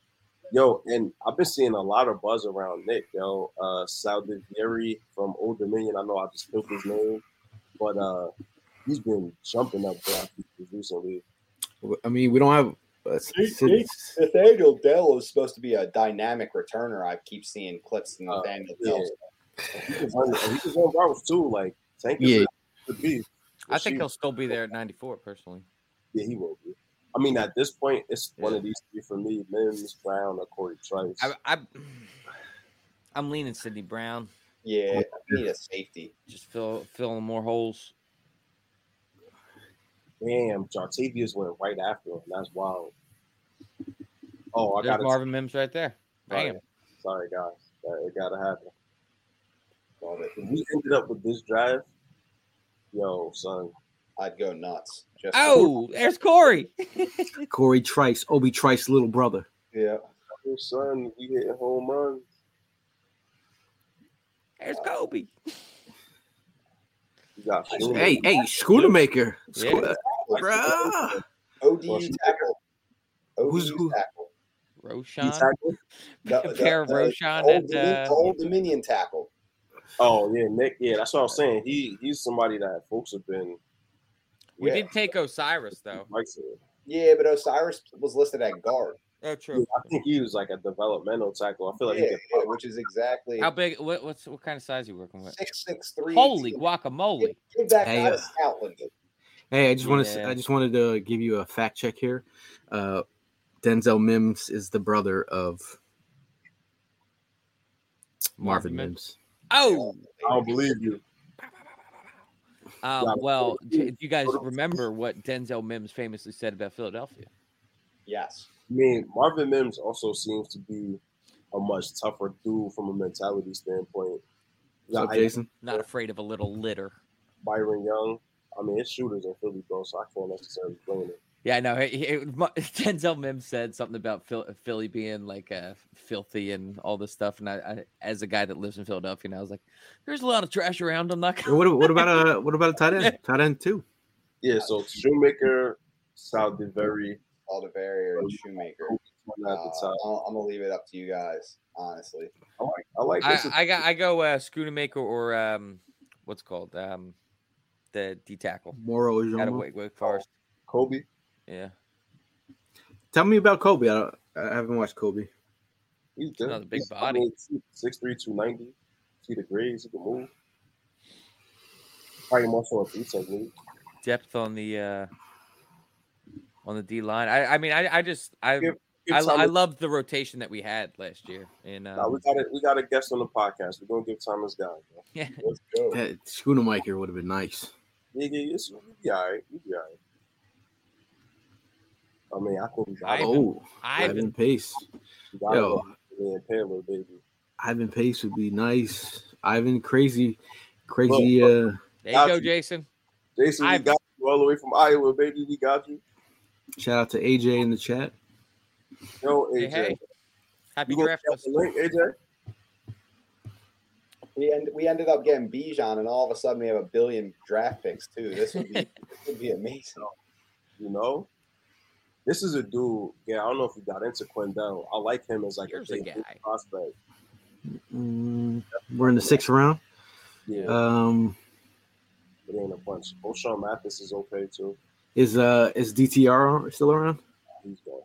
Yo, and I've been seeing a lot of buzz around Nick, yo. Uh Saldiveri from Old Dominion. I know I just killed his name, but uh he's been jumping up draft recently. I mean, we don't have. Uh, Sid- Nathaniel Dell is supposed to be a dynamic returner. I keep seeing clips in Uh, Nathaniel yeah. Dell. He can run, he can run routes too. Like Tank is Yeah. could be. I think She- he'll still be there at 94 personally. Yeah, he will be. I mean, at this point, it's one of these three for me: Mims, Brown, or Corey Trice. I, I I'm leaning Sydney Brown. Yeah, we need a safety. Just fill filling more holes. Damn, Jartavius went right after him. That's wild. Oh, I got to Marvin Mims right there. Bam. Sorry, guys. It gotta happen. Love it. If we ended up with this drive, yo, son. I'd go nuts. Just Oh, there's Corey. Corey Trice, Obi Trice, little brother. yeah. Your son, we hit home runs. There's Kobe. You got Schumer. Hey, hey, Schoonmaker. Yeah. Schoon- Bruh. ODU tackle. Who's- who- tackle. He Roshan. tackled? The- Compare the- the Roshan Old and, uh, Old Dominion tackle. Oh yeah, Nick. Yeah, that's what I was saying. He he's somebody that folks have been. We Yeah. did take Osiris though. Yeah, but Osiris was listed at guard. Oh, true. I think he was like a developmental tackle. I feel like yeah, he could yeah, which is exactly How big? What, what's what kind of size you working with? six six three. Holy guacamole! Give that Hey, guy uh. Hey, I just want to. I just wanted to give you a fact check here. Uh, Denzel Mims is the brother of Marvin Mims. Oh, I don't believe you. um, well, do you guys remember what Denzel Mims famously said about Philadelphia? Yes. I mean, Marvin Mims also seems to be a much tougher dude from a mentality standpoint. What's up, I- Jason? Not afraid of a little litter. Byron Young. I mean, it's shooters in Philly, bro, so I can't necessarily blame it. Yeah, I know. He, he, Denzel Mims said something about Philly being like uh, filthy and all this stuff. And I, I, as a guy that lives in Philadelphia, now I was like, "There's a lot of trash around." I'm not. Gonna... What, what about a what about a tight end? Tight end too. Yeah, so Shoemaker sounded very Alderberry or Shoemaker. at the Uh, top. I'll- I'm gonna leave it up to you guys, honestly. I like, I like I, this. I got. I go uh, Schoonmaker or um, what's it called um, the D tackle Moro out of Ujoma. Wake, Wake Forest. Kobe. Yeah, Tell me about Kobe. I, don't, I haven't watched Kobe. He's good. Another big He's- body. mean, 6'3", 290. See the grades, he can move. Probably more so a three technique. depth on the uh, on the D line. I, I mean, I, I just I Give- give I, Thomas- I loved the rotation that we had last year. And Nah, um, we got a, we got a guest on the podcast. We're gonna give Thomas guy. Yeah, Let's go. That Schoonmaker would have been nice. Yeah, yeah, it's, we be all right. We be all right. I mean, I think we got Ivan. Oh, Ivan. Ivan Pace. We got Yo. it. Man, Taylor, baby. Ivan Pace would be nice. Ivan, crazy, crazy. Uh, there you go, you. Jason. Jason, we got you all the way from Iowa, baby. We got you. shout out to AJ in the chat. Yo, AJ. hey. Happy You draft. drop link, AJ? We end, we ended up getting Bijan, and all of a sudden we have a billion draft picks too. This would be this would be amazing. You know, this is a dude. Yeah, I don't know if you got into Quindell. I like him as like Here's a a big guy. prospect. Mm, we're in the sixth round. Yeah, Um, it ain't a bunch. O'Shawn Mathis is okay too. is uh is DTR still around? He's going.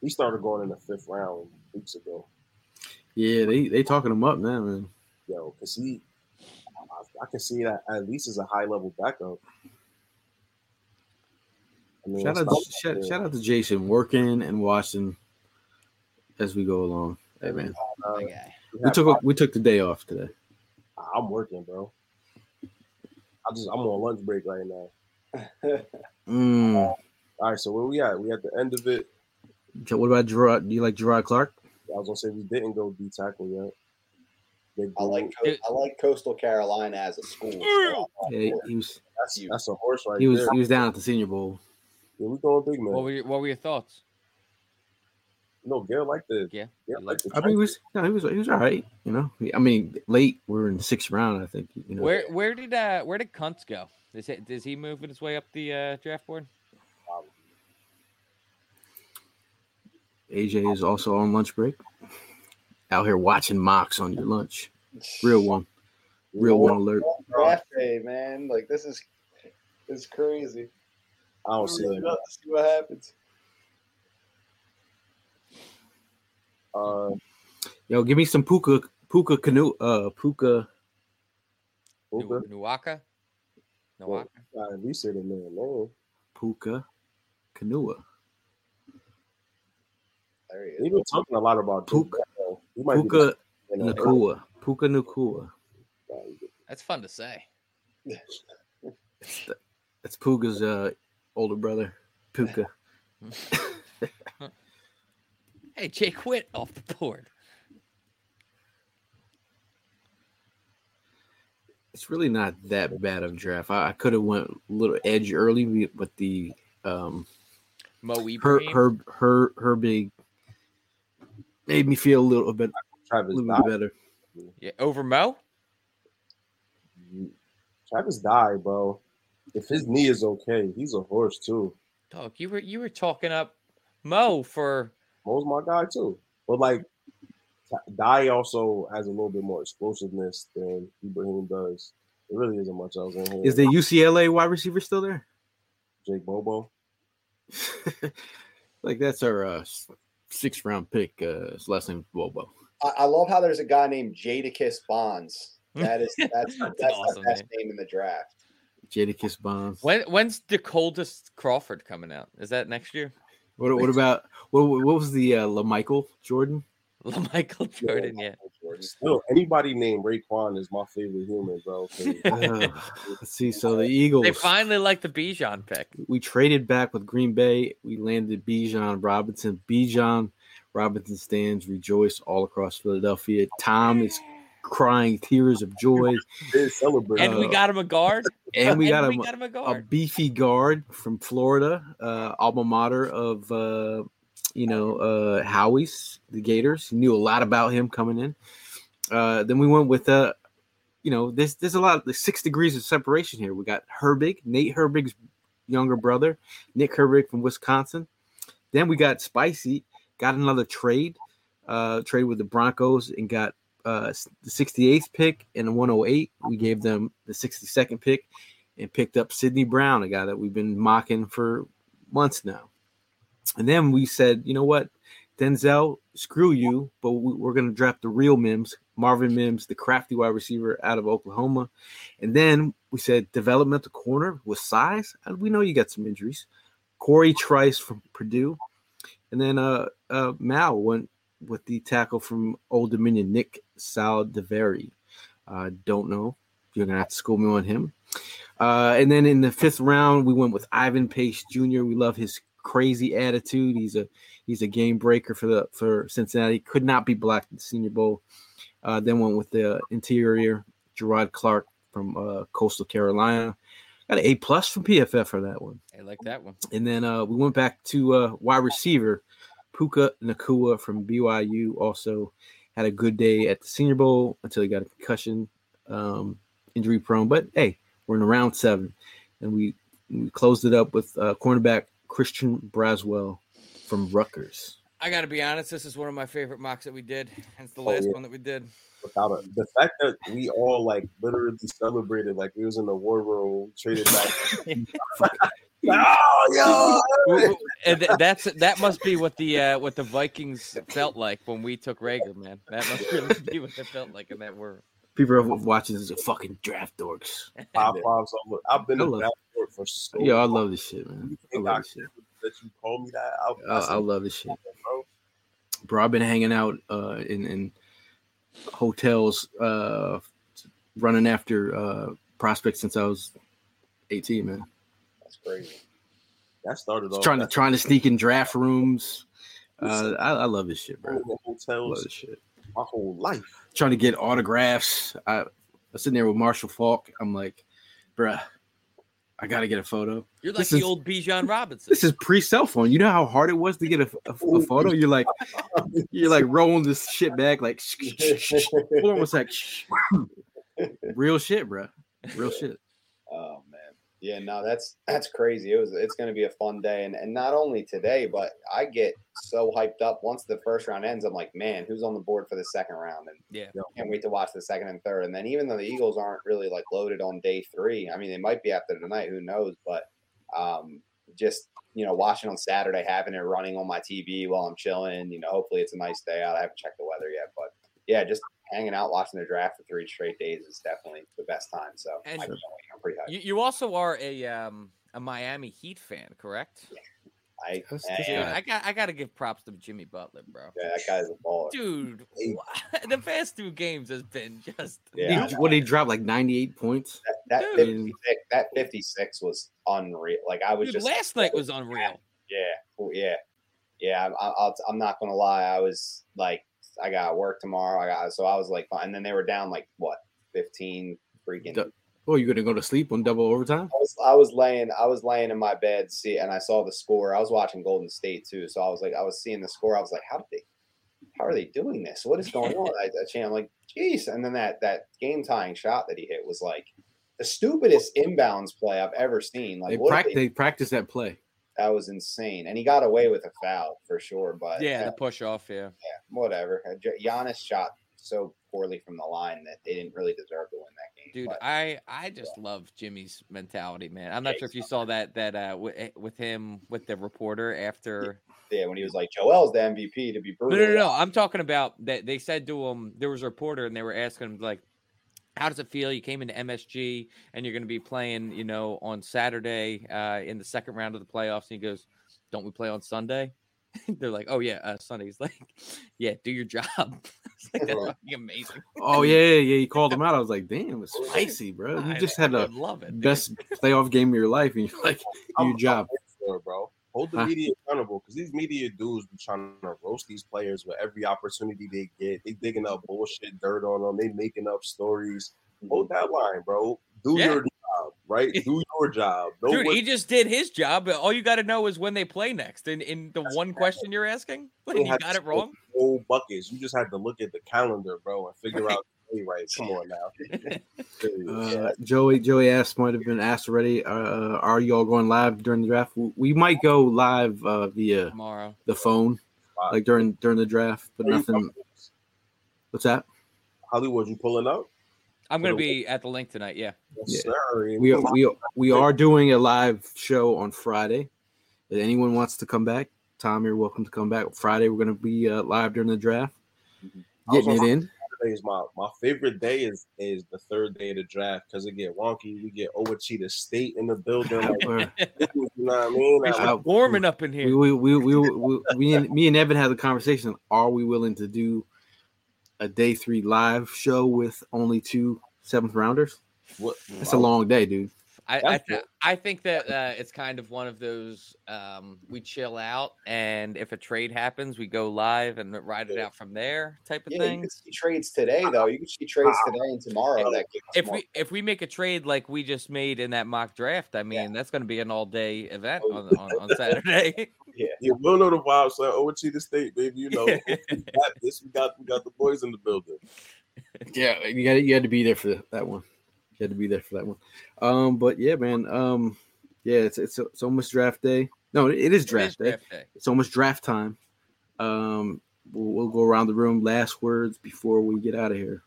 He started going in the fifth round weeks ago. Yeah, they they talking him up now, man. Yo, because he, I, I can see that at least as a high level backup. I mean, Shout out, to, shout, shout out to Jason working and watching as we go along. Hey man, uh, we took we took the day off today. I'm working, bro. I just I'm on lunch break right now. Mm. All right, so where we at? We at the end of it. So What about Jerrod? Do you like Jerrod Clark? I was gonna say we didn't go D tackle yet. Big I like dude. Co- I like Coastal Carolina as a school. so Yeah, he was that's, that's a horse right he was there. he was down at the Senior Bowl. Yeah, we going big man. What were your, what were your thoughts? no, Gail like the Yeah, yeah, you like the I mean, he was no, he was he was all right. You know, I mean, late we're in the sixth round. I think you know. Where where did uh where did Kuntz go? Is it does he move his way up the uh, draft board? AJ is also on lunch break. Out here watching mocks on your lunch. Real one, real one alert. Draft day, man. Like this is this is crazy. I don't see Really it. love to see what happens. Uh, Yo, give me some puka puka canoe. Uh, puka. Puka? Nu- Nuwaka? Nuwaka? uh, at least say the man name. Puka Kanua. There. We've been talking a lot about Duke. Puka might Puka the- Nacua. Puka Nacua. That's fun to say. That's Puka's uh older brother. Puka. Hey, Jake quit off the board. It's really not that bad of a draft. I, I could have went a little edge early, but the um Mo her her her her big made me feel a little bit a little bit better. Yeah, over Mo. Travis died, bro. If his knee is okay, he's a horse too. Dog, you were you were talking up Mo for Mo's my guy too. But like, Dye also has a little bit more explosiveness than Ibrahim does. It really isn't much else in here. Is the UCLA wide receiver still there? Jake Bobo? Like that's our uh, s- sixth round pick. Uh, his last name is Bobo. I, I love how there's a guy named Jadakis Bonds. That is that's that's, awesome, the best man. name in the draft. Jadakis Bonds. When when's the coldest Crawford coming out? Is that next year? What, what about what, what was the uh, LaMichael Jordan? Michael Jordan, yeah. Still, anybody named Raekwon is my favorite human, bro. Uh, let's see. So the Eagles. They finally like the Bijan pick. we traded back with Green Bay. We landed Bijan Robinson. Bijan Robinson stands rejoice all across Philadelphia. Tom is crying tears of joy. And we Uh, got him a guard. And we got we him got him a a beefy guard from Florida, uh, alma mater of uh, you know uh, Howie's, the Gators. Knew a lot about him coming in. Uh, then we went with uh, you know, there's there's a lot of the six degrees of separation here. We got Herbig, Nate Herbig's younger brother, Nick Herbig from Wisconsin. Then we got Spicy, got another trade, uh, trade with the Broncos and got uh, the 68th pick and the 108. We gave them the 62nd pick and picked up Sydney Brown, a guy that we've been mocking for months now. And then we said, you know what, Denzel, screw you, but we, we're going to draft the real Mims, Marvin Mims, the crafty wide receiver out of Oklahoma. And then we said developmental corner with size. And we know you got some injuries. Cory Trice from Purdue. And then uh, uh, Mal went with the tackle from Old Dominion, Nick Saldiveri. Uh, don't know. You're going to have to school me on him. Uh, and then in the fifth round, we went with Ivan Pace Jr. We love his crazy attitude. He's a he's a game breaker for the for Cincinnati. Could not be blocked in the Senior Bowl. Uh, then went with the interior Jerrod Clark from uh, Coastal Carolina. Got an A plus from PFF for that one. I like that one. And then uh, we went back to uh, wide receiver Puka Nacua from BYU. Also had a good day at the Senior Bowl until he got a concussion, um, injury prone. But hey, we're in round seven, and we we closed it up with uh, cornerback Christian Braswell from Rutgers. I got to be honest. This is one of my favorite mocks that we did. It's the Oh, last yeah. one that we did. Without a, the fact that we all like literally celebrated like we was in the war room, traded back. oh, W- w- and th- that's that must be what the uh, what the Vikings felt like when we took Reagor, man. That must really be what it felt like in that world. People are watching this are fucking draft dorks. High fives. I've been a love- draft board for so. Yo, I love this shit, man. I love this shit. that you call me that? I, I, I, I love this shit. bro. bro. I've been hanging out uh, in in hotels, uh, running after uh, prospects since I was eighteen, man. That's crazy. That started off Trying to trying to sneak in draft rooms. Uh, I, I love this shit, bro. in the I love this shit. my whole life. Trying to get autographs. I, I was sitting there with Marshall Faulk. I'm like, bruh, I gotta get a photo. You're like This the is- old Bijan Robinson. This is pre cell phone. You know how hard it was to get a, a- a photo. You're like, you're like rolling this shit back, like, almost like, real shit, bro. Real shit. Oh man. Yeah, no, that's that's crazy. It was it's gonna be a fun day. And and not only today, but I get so hyped up once the first round ends. I'm like, man, who's on the board for the second round? And yeah. can't wait to watch the second and third. And then even though the Eagles aren't really like loaded on day three, I mean they might be after tonight, who knows? But um just you know, watching on Saturday, having it running on my TV while I'm chilling, you know, hopefully it's a nice day out. I haven't checked the weather yet, but yeah, just hanging out watching the draft for three straight days is definitely the best time. So And- I can't. I'm pretty hyped. You, you also are a um a Miami Heat fan, correct? I, I that's Dude, am. I got I got to give props to Jimmy Butler, bro. Yeah, that guy's a baller. Dude, wha- the past two games has been just Yeah. He, what did he drop like 98 points? That, that 56, that 56 was unreal. Like I was Dude, just last night was unreal. Yeah, yeah, yeah. I'm, I'll, I'm not gonna lie. I was like, I got work tomorrow. I got so I was like, and then they were down like what, 15 freaking. Du- Oh, you gonna go to sleep on double overtime? I was, I was laying I was laying in my bed see and I saw the score. I was watching Golden State too. So I was like I was seeing the score. I was like, how did they how are they doing this? What is going on? I, I I'm like, jeez. And then that that game tying shot that he hit was like the stupidest inbounds play I've ever seen. Like They, what prac- they- they practice that play. That was insane. And he got away with a foul for sure. But Yeah, the push off. Yeah, yeah, whatever. Uh, Giannis shot so poorly from the line that they didn't really deserve to win that game. dude, but I I just love Jimmy's mentality, man. I'm not sure if you saw that that uh with, with him with the reporter after Yeah, when he was like, Joel's the MVP to be No, brutal. no, no, no. I'm talking about that. They said to him, there was a reporter, and they were asking him like, "How does it feel? You came into MSG, and you're going to be playing, you know, on Saturday uh, in the second round of the playoffs." And he goes, "Don't we play on Sunday?" They're like, "Oh yeah, uh, Sunday." He's like, "Yeah, do your job." it's like that's fucking amazing. Oh yeah, yeah, yeah. He called him out. I was like, damn, it's spicy, bro. You I- just had I a love it, dude. best playoff game of your life, and you're like, do your job. I'm for it, bro. Hold the Huh? media accountable because these media dudes be trying to roast these players with every opportunity they get. They digging up bullshit dirt on them. They making up stories. Hold that line, bro. Do Yeah. your job, right? Do your job. Know Dude, what- he just did his job. but All you got to know is when they play next. And in the one question you're asking, like, don't you got it wrong. Whole buckets. You just had to look at the calendar, bro, and figure out. Hey, right. Come on now. Uh, Joey, Joey asked, might have been asked already. Uh, are you all going live during the draft? We- We might go live uh, via Tomorrow. the phone, like during during the draft, but Are nothing. What's that? Hollywood, you pulling up? I'm going to be at the link tonight. Yeah. Yes, Yeah. sir. We we we are doing a live show on Friday. If anyone wants to come back, Tom, you're welcome to come back. Friday, we're going to be uh, live during the draft, getting it in. Saturday is my my favorite day is is the third day of the draft because it get wonky. We get Ouachita State in the building. Like, you know what I mean? It's Like, warming up in here. We we we, we, we, we and, me and Evan had the conversation. Are we willing to do a day three live show with only two seventh rounders? what, It's a long day, dude. I I, That's th- I think that uh, it's kind of one of those um, we chill out, and if a trade happens, we go live and ride it out from there, type of Yeah, you can see trades today though. You can see trades today and tomorrow. That If more. we if we make a trade like we just made in that mock draft, I mean that's going to be an all day event on, on, on Saturday. yeah, Yeah, we'll know the vibes, son. Ouachita State, baby. You know, we got this. We got we got the boys in the building. Yeah, you got you had to be there for that one. You had to be there for that one. Um, but yeah, man. Um, yeah, it's it's, it's almost draft day. No, it is It is draft day. draft day. It's almost draft time. Um, we'll, we'll go around the room. Last words before we get out of here.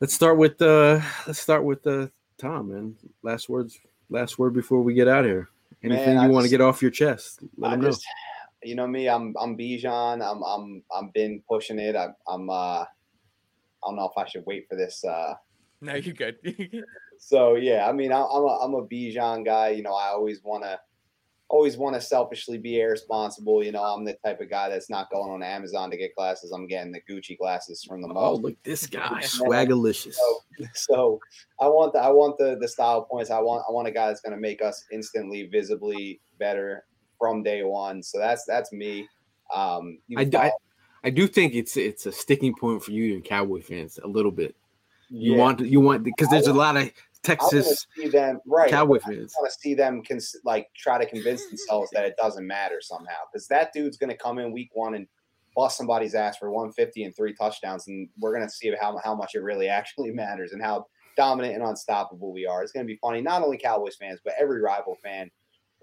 Let's start with uh let's start with uh Tom, man. Last words. Last word before we get out of here. Anything Man, you want to get off your chest? Let I them know. you know me, I'm I'm Bijan. I'm I'm I'm been pushing it. I'm I'm uh I don't know if I should wait for this. uh No, you're good. So yeah, I mean, I, I'm a I'm a Bijan guy. You know, I always want to always want to selfishly be irresponsible. You know, I'm the type of guy that's not going on Amazon to get glasses. I'm getting the Gucci glasses from the Oh, look this guy, Yeah. swagalicious. So, so I want the I want the the style points. I want I want a guy that's going to make us instantly visibly better from day one. So that's that's me. Um, you I, can I, follow- I do think it's it's a sticking point for you and Cowboy fans a little bit. You yeah. want you want because there's a lot of Texas see them right. Cowboy I fans. want to see them cons- like try to convince themselves that it doesn't matter somehow because that dude's going to come in week one and bust somebody's ass for 150 and three touchdowns, and we're going to see how how much it really actually matters and how dominant and unstoppable we are. It's going to be funny. Not only Cowboys fans, but every rival fan.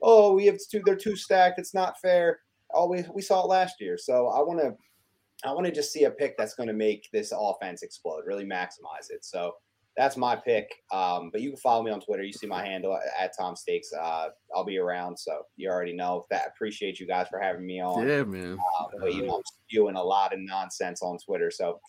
Oh, we have two. They're too stacked. It's not fair. Oh, we we saw it last year. So I want to. I want to just see a pick that's going to make this offense explode, really maximize it. So that's my pick. Um, but you can follow me on Twitter. You see my handle at Tom Stakes. Uh, I'll be around, so you already know that. Appreciate you guys for having me on. Yeah, man. Uh, but you know, I'm spewing a lot of nonsense on Twitter, so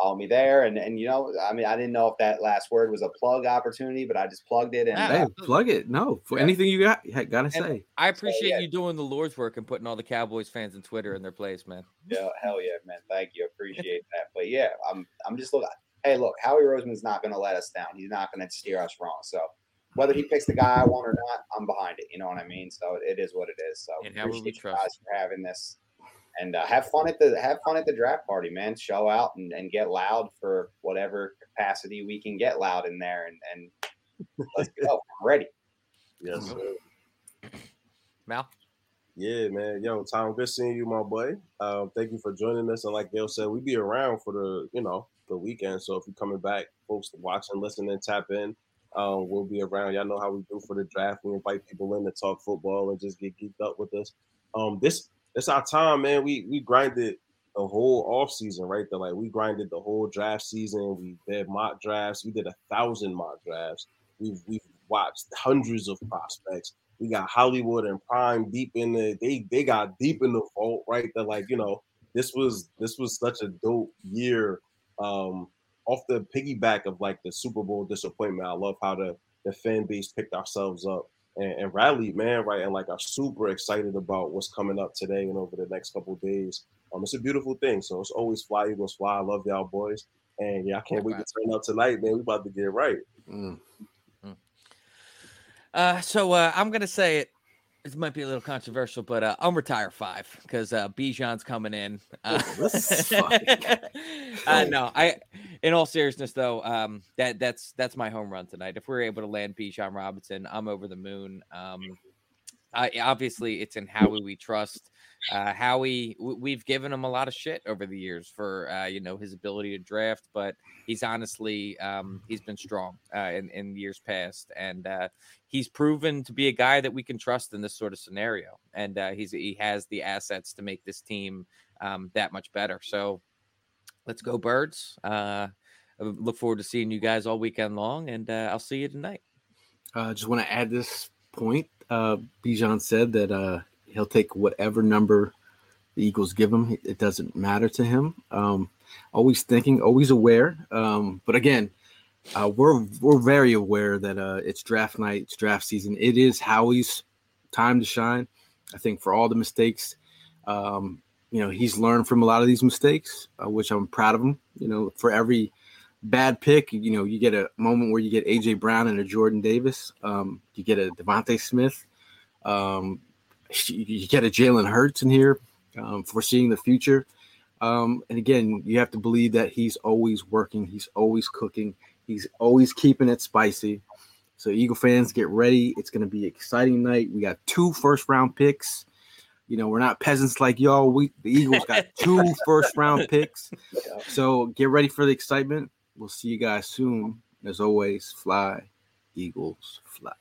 follow me there. And and you know, I mean, I didn't know if that last word was a plug opportunity, but I just plugged it. And Yeah. Hey, uh, plug it. No, for Yeah. anything you got, gotta And say. I appreciate yeah. you doing the Lord's work and putting all the Cowboys fans in Twitter in their place, man. yeah, hell yeah, man. Thank you. Appreciate that. But yeah, I'm I'm just looking. Hey, look, Howie Roseman's not going to let us down. He's not going to steer us wrong. So whether he picks the guy I want or not, I'm behind it. You know what I mean? So it is what it is. So And Howie we appreciate you trust. guys for having this. And uh, have fun at the have fun at the draft party, man. Show out and, and get loud for whatever capacity we can get loud in there, and and let's go. I'm ready. Yes, sir. Mal, Yeah, man. Yo, Tom, good seeing you, my boy. Um, thank you for joining us. And like Gail said, we be around for the, you know, the weekend. So if you're coming back, folks watch and listen and tap in, um, we'll be around. Y'all know how we do for the draft. We invite people in to talk football and just get geeked up with us. Um, this this our time, man. We we grinded the whole off season, right? there. like we grinded the whole draft season. We did mock drafts. We did a thousand mock drafts. We've we've watched hundreds of prospects. We got Hollywood and Prime deep in the they they got deep in the vault, right? That like you know this was this was such a dope year. Um, off the piggyback of like the Super Bowl disappointment. I love how the the fan base picked ourselves up and, and rallied, man, right? And like are super excited about what's coming up today and over the next couple days. Um, it's a beautiful thing. So it's always fly, Eagles fly. I love y'all boys. And yeah, I can't wait to turn out tonight, man. We about to get right. Mm. Uh, so uh, I'm gonna say it. This might be a little controversial, but uh, I'm retire five because uh, Bijan's coming in. Uh, uh, no, I. In all seriousness, though, um, that that's that's my home run tonight. If we're able to land Bijan Robinson, I'm over the moon. Um, I, obviously, it's in Howie we trust. Uh, Howie, w- we've given him a lot of shit over the years for uh, you know his ability to draft, but he's honestly um, he's been strong uh, in in years past, and uh, he's proven to be a guy that we can trust in this sort of scenario. And uh, he's he has the assets to make this team um, that much better. So let's go, birds! Uh, look forward to seeing you guys all weekend long, and uh, I'll see you tonight. Uh, just want to add this point. Uh, Bijan said that uh, he'll take whatever number the Eagles give him. It doesn't matter to him. Um, always thinking, always aware. Um, but again, uh, we're we're very aware that uh, it's draft night, it's draft season. It is Howie's time to shine. I think for all the mistakes, um, you know, he's learned from a lot of these mistakes, uh, which I'm proud of him. You know, for every bad pick, you know, you get a moment where you get AJ Brown and a Jordan Davis. Um, you get a DeVonta Smith. Um, you get a Jalen Hurts in here, um, foreseeing the future. Um, and again, you have to believe that he's always working, he's always cooking, he's always keeping it spicy. So, Eagle fans, get ready. It's going to be an exciting night. We got two first round picks. You know, we're not peasants like y'all. We the Eagles got two first round picks. So get ready for the excitement. We'll see you guys soon. As always, fly, Eagles, fly.